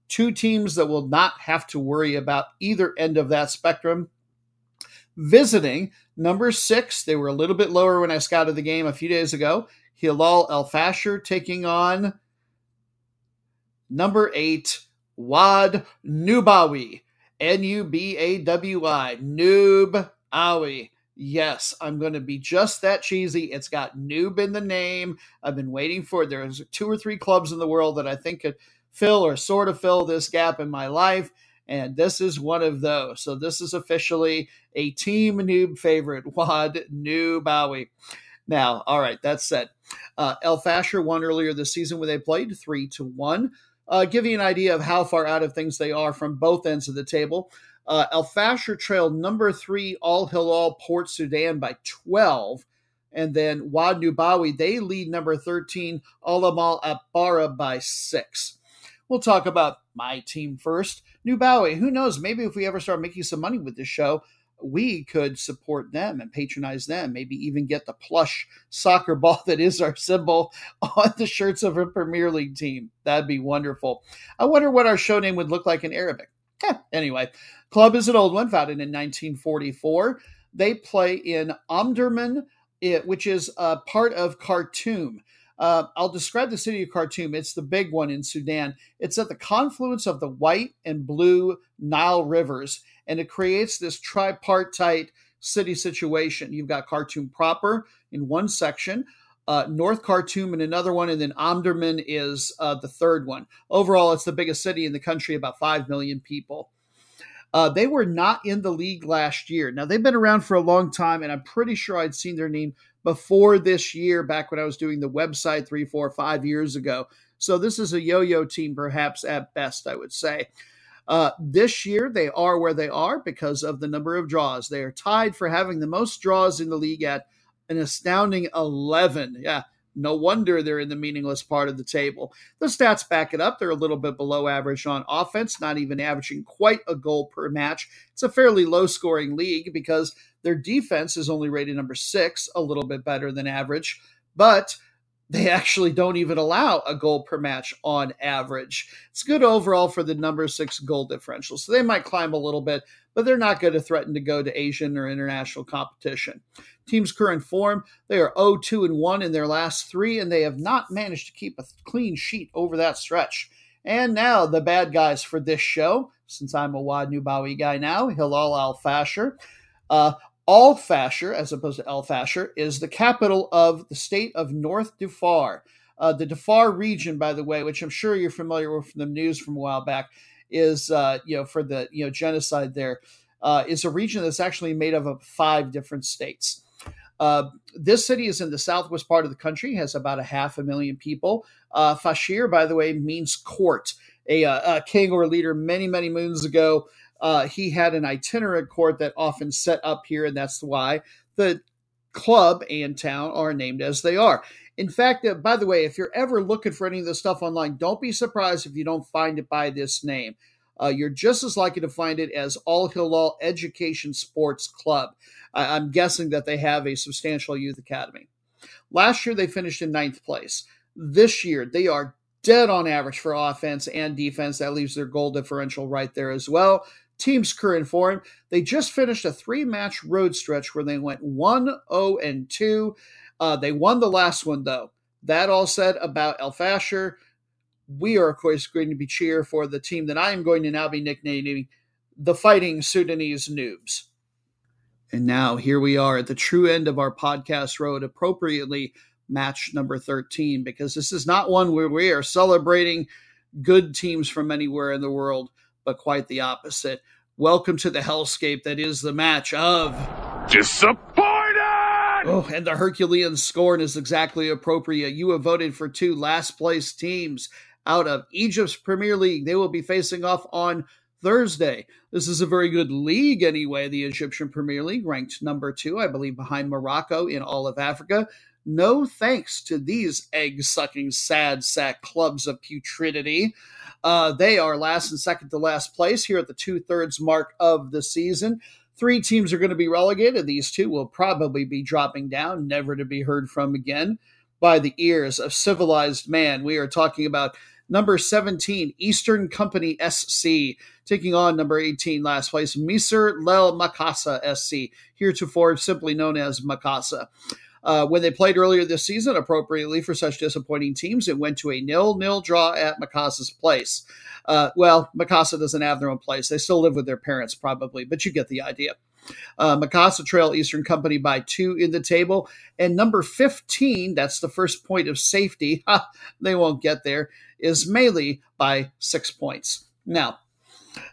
Two teams that will not have to worry about either end of that spectrum. Visiting number six, they were a little bit lower when I scouted the game a few days ago. Hilal El Fasher taking on number eight, Wad Nubawi. N U B A W I. Noob Awi. Yes, I'm going to be just that cheesy. It's got noob in the name. I've been waiting for it. There's two or three clubs in the world that I think could fill or sort of fill this gap in my life. And this is one of those. So this is officially a team noob favorite, Wad Noobawi. Now, all right, that's said. Uh, El Fasher won earlier this season when they played three to one. Uh, give you an idea of how far out of things they are from both ends of the table. Uh, El Fasher trailed number three Al Hilal Port Sudan by 12. And then Wad Nubawi, they lead number 13 Al Amal Atbara by six. We'll talk about my team first. Nubawi, who knows? Maybe if we ever start making some money with this show, we could support them and patronize them, maybe even get the plush soccer ball that is our symbol on the shirts of a Premier League team. That'd be wonderful. I wonder what our show name would look like in Arabic. Anyway, club is an old one, founded in 1944. They play in Omdurman, which is a part of Khartoum. Uh, I'll describe the city of Khartoum. It's the big one in Sudan. It's at the confluence of the white and blue Nile rivers, and it creates this tripartite city situation. You've got Khartoum proper in one section, uh, North Khartoum in another one, and then Omdurman is uh, the third one. Overall, it's the biggest city in the country, about 5 million people. Uh, they were not in the league last year. Now, they've been around for a long time, and I'm pretty sure I'd seen their name before this year, back when I was doing the website three, four, five years ago. So this is a yo yo team, perhaps at best, I would say. Uh, this year, they are where they are because of the number of draws. They are tied for having the most draws in the league at an astounding 11. Yeah, no wonder they're in the meaningless part of the table. The stats back it up. They're a little bit below average on offense, not even averaging quite a goal per match. It's a fairly low scoring league because their defense is only rated number six, a little bit better than average, but they actually don't even allow a goal per match on average. It's good overall for the number six goal differential. So they might climb a little bit, but they're not going to threaten to go to Asian or international competition. Team's current form, they are 0 2 and 1 in their last three, and they have not managed to keep a clean sheet over that stretch. And now the bad guys for this show, since I'm a Wad Nubawi guy now, Hilal Al Fasher. Uh, Al Fasher, as opposed to El Fasher, is the capital of the state of North Darfur. Uh, the Darfur region, by the way, which I'm sure you're familiar with from the news from a while back, is uh, you know for the you know genocide there, uh, is a region that's actually made up of five different states. Uh, this city is in the southwest part of the country, has about a half a million people. Uh, Fashir, by the way, means court. A, uh, a king or leader many many moons ago uh, he had an itinerant court that often set up here, and that's why the club and town are named as they are. In fact, uh, by the way, if you're ever looking for any of this stuff online, don't be surprised if you don't find it by this name. Uh, you're just as likely to find it as Al Hilal Education Sports Club. I- I'm guessing that they have a substantial youth academy. Last year, they finished in ninth place. This year, they are dead on average for offense and defense. That leaves their goal differential right there as well team's current form. They just finished a three match road stretch where they went 1 0 and 2. Uh, they won the last one, though. That all said about El Fasher, we are, of course, going to be cheer for the team that I am going to now be nicknaming the Fighting Sudanese Noobs. And now here we are at the true end of our podcast road, appropriately match number 13, because this is not one where we are celebrating good teams from anywhere in the world but quite the opposite. Welcome to the hellscape that is the match of Disappointed! Oh, and the Herculean scorn is exactly appropriate. You have voted for two last place teams out of Egypt's Premier League. They will be facing off on Thursday. This is a very good league anyway, the Egyptian Premier League, ranked number two, I believe, behind Morocco in all of Africa. No thanks to these egg sucking, sad sack clubs of putridity. Uh, they are last and second to last place here at the two thirds mark of the season. Three teams are going to be relegated. These two will probably be dropping down, never to be heard from again by the ears of civilized man. We are talking about number 17, Eastern Company SC, taking on number 18, last place, Misr Lel Makasa SC, heretofore simply known as Makassa. Uh, when they played earlier this season, appropriately for such disappointing teams, it went to a nil-nil draw at Makassa's place. Uh, well, Makassa doesn't have their own place; they still live with their parents, probably, but you get the idea. Uh, Makassa trail Eastern Company by two in the table, and number fifteen, that's the first point of safety. they won't get there. Ismaily by six points. Now,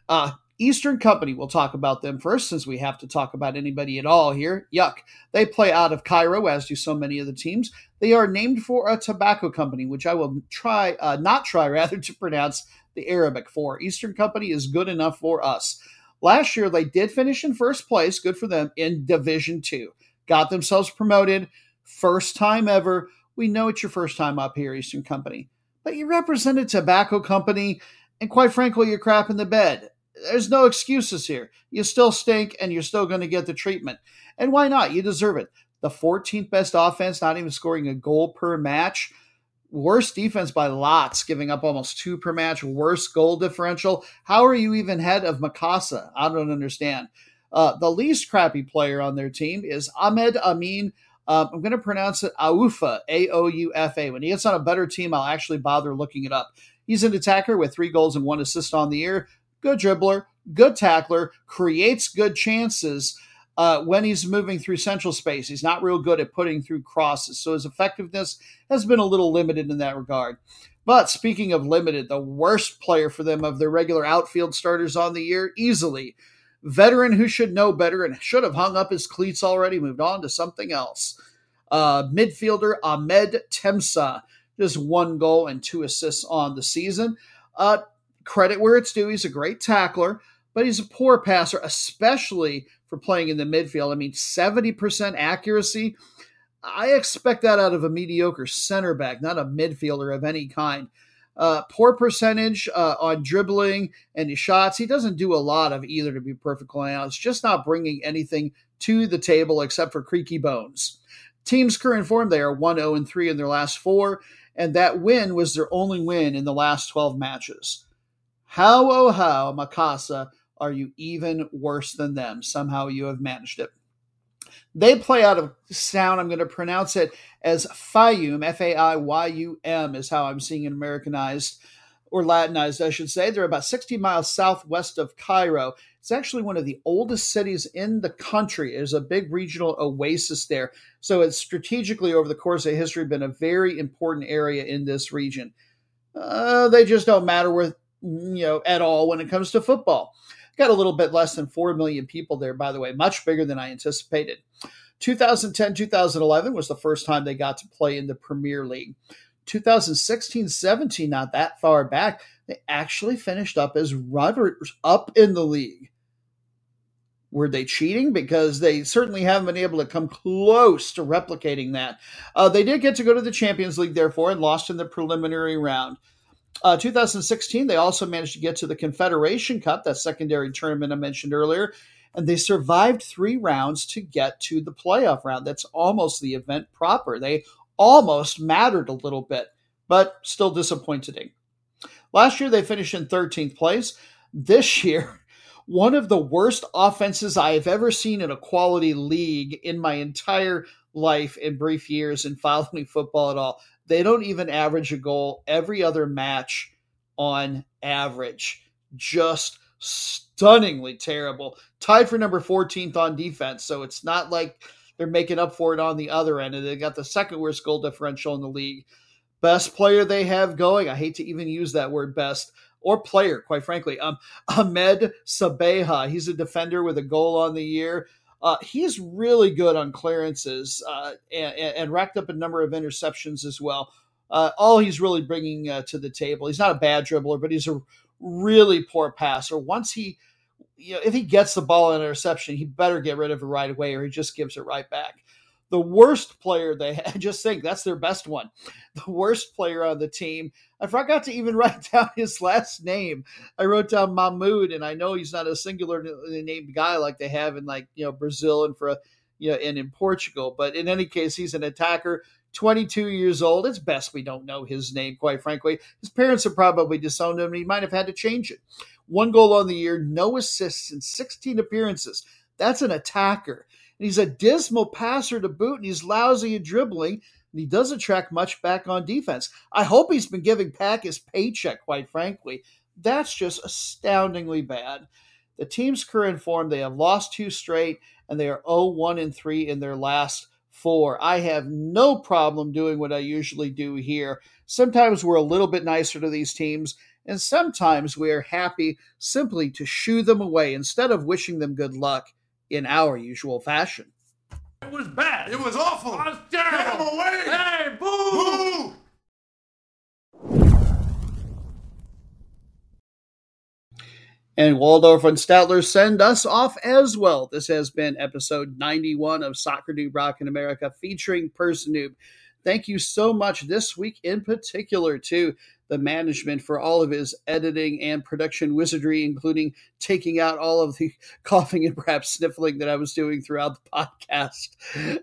uh, Eastern Company, we'll talk about them first since we have to talk about anybody at all here. Yuck. They play out of Cairo, as do so many of the teams. They are named for a tobacco company, which I will try, uh, not try rather, to pronounce the Arabic for. Eastern Company is good enough for us. Last year, they did finish in first place, good for them, in Division 2. Got themselves promoted, first time ever. We know it's your first time up here, Eastern Company. But you represent a tobacco company, and quite frankly, you're crap in the bed there's no excuses here. You still stink and you're still going to get the treatment. And why not? You deserve it. The 14th best offense, not even scoring a goal per match. Worst defense by lots, giving up almost two per match. Worst goal differential. How are you even head of Makassa? I don't understand. Uh, the least crappy player on their team is Ahmed Amin. Uh, I'm going to pronounce it Aufa, A O U F A. When he gets on a better team, I'll actually bother looking it up. He's an attacker with three goals and one assist on the year good dribbler, good tackler, creates good chances uh, when he's moving through central space. He's not real good at putting through crosses, so his effectiveness has been a little limited in that regard. But speaking of limited, the worst player for them of their regular outfield starters on the year, easily. Veteran who should know better and should have hung up his cleats already, moved on to something else. Uh, midfielder Ahmed Temsa, just one goal and two assists on the season. Uh, credit where it's due. He's a great tackler, but he's a poor passer, especially for playing in the midfield. I mean, 70% accuracy. I expect that out of a mediocre center back, not a midfielder of any kind. Uh, poor percentage uh, on dribbling and his shots. He doesn't do a lot of either, to be perfectly honest. Just not bringing anything to the table except for creaky bones. Team's current form, they are 1 0 3 in their last four, and that win was their only win in the last 12 matches. How, oh, how, Makassa, are you even worse than them? Somehow you have managed it. They play out of sound. I'm going to pronounce it as Fayoum, F A I Y U M, is how I'm seeing it Americanized or Latinized, I should say. They're about 60 miles southwest of Cairo. It's actually one of the oldest cities in the country. There's a big regional oasis there. So it's strategically, over the course of history, been a very important area in this region. Uh, they just don't matter with you know, at all when it comes to football. Got a little bit less than 4 million people there, by the way, much bigger than I anticipated. 2010 2011 was the first time they got to play in the Premier League. 2016 17, not that far back, they actually finished up as runners up in the league. Were they cheating? Because they certainly haven't been able to come close to replicating that. Uh, they did get to go to the Champions League, therefore, and lost in the preliminary round. Uh, 2016, they also managed to get to the Confederation Cup, that secondary tournament I mentioned earlier, and they survived three rounds to get to the playoff round. That's almost the event proper. They almost mattered a little bit, but still disappointing. Last year, they finished in 13th place. This year, one of the worst offenses I have ever seen in a quality league in my entire life in brief years in following football at all. They don't even average a goal every other match on average. Just stunningly terrible. Tied for number 14th on defense. So it's not like they're making up for it on the other end. And they got the second worst goal differential in the league. Best player they have going. I hate to even use that word best or player, quite frankly. Um, Ahmed Sabeha. He's a defender with a goal on the year. Uh, he's really good on clearances uh, and, and, racked up a number of interceptions as well. Uh, all he's really bringing uh, to the table. He's not a bad dribbler, but he's a really poor passer. Once he, you know, if he gets the ball in interception, he better get rid of it right away, or he just gives it right back. The worst player they had, just think that's their best one. The worst player on the team. I forgot to even write down his last name. I wrote down Mahmoud, and I know he's not a singular uh, named guy like they have in like you know Brazil and for you know and in Portugal. But in any case, he's an attacker 22 years old. It's best we don't know his name, quite frankly. His parents have probably disowned him, he might have had to change it. One goal on the year, no assists in 16 appearances. That's an attacker. And he's a dismal passer to boot, and he's lousy at dribbling, and he doesn't track much back on defense. I hope he's been giving Pack his paycheck, quite frankly. That's just astoundingly bad. The team's current form, they have lost two straight, and they are 0 1 and 3 in their last four. I have no problem doing what I usually do here. Sometimes we're a little bit nicer to these teams, and sometimes we are happy simply to shoo them away instead of wishing them good luck in our usual fashion. It was bad. It was awful. It was terrible. Get him away. Hey, boo! Boo! And Waldorf and Statler send us off as well. This has been episode 91 of Soccer Noob Rock in America featuring Person Noob. Thank you so much this week in particular to the management for all of his editing and production wizardry, including taking out all of the coughing and perhaps sniffling that I was doing throughout the podcast.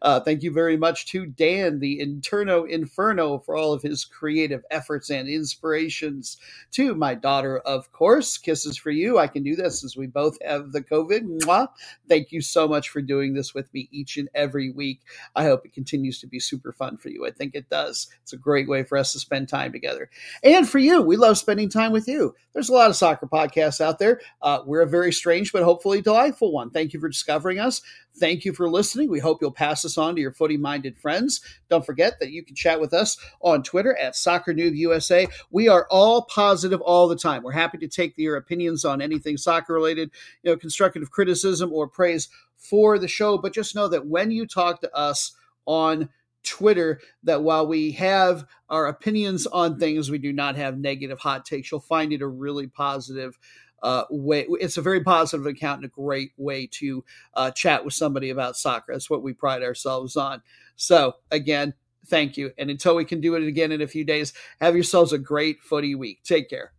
Uh, thank you very much to Dan, the Interno Inferno, for all of his creative efforts and inspirations. To my daughter, of course, kisses for you. I can do this since we both have the COVID. Mwah. Thank you so much for doing this with me each and every week. I hope it continues to be super fun for you. I think it does. It's a great way for us to spend time together. And for you, we love spending time with you. There's a lot of soccer podcasts out there. Uh, we're a very strange but hopefully delightful one. Thank you for discovering us. Thank you for listening. We hope you'll pass this on to your footy minded friends. Don't forget that you can chat with us on Twitter at Soccer Noob USA. We are all positive all the time. We're happy to take your opinions on anything soccer related, you know, constructive criticism or praise for the show. But just know that when you talk to us on Twitter that while we have our opinions on things, we do not have negative hot takes. You'll find it a really positive uh, way. It's a very positive account and a great way to uh, chat with somebody about soccer. That's what we pride ourselves on. So, again, thank you. And until we can do it again in a few days, have yourselves a great footy week. Take care.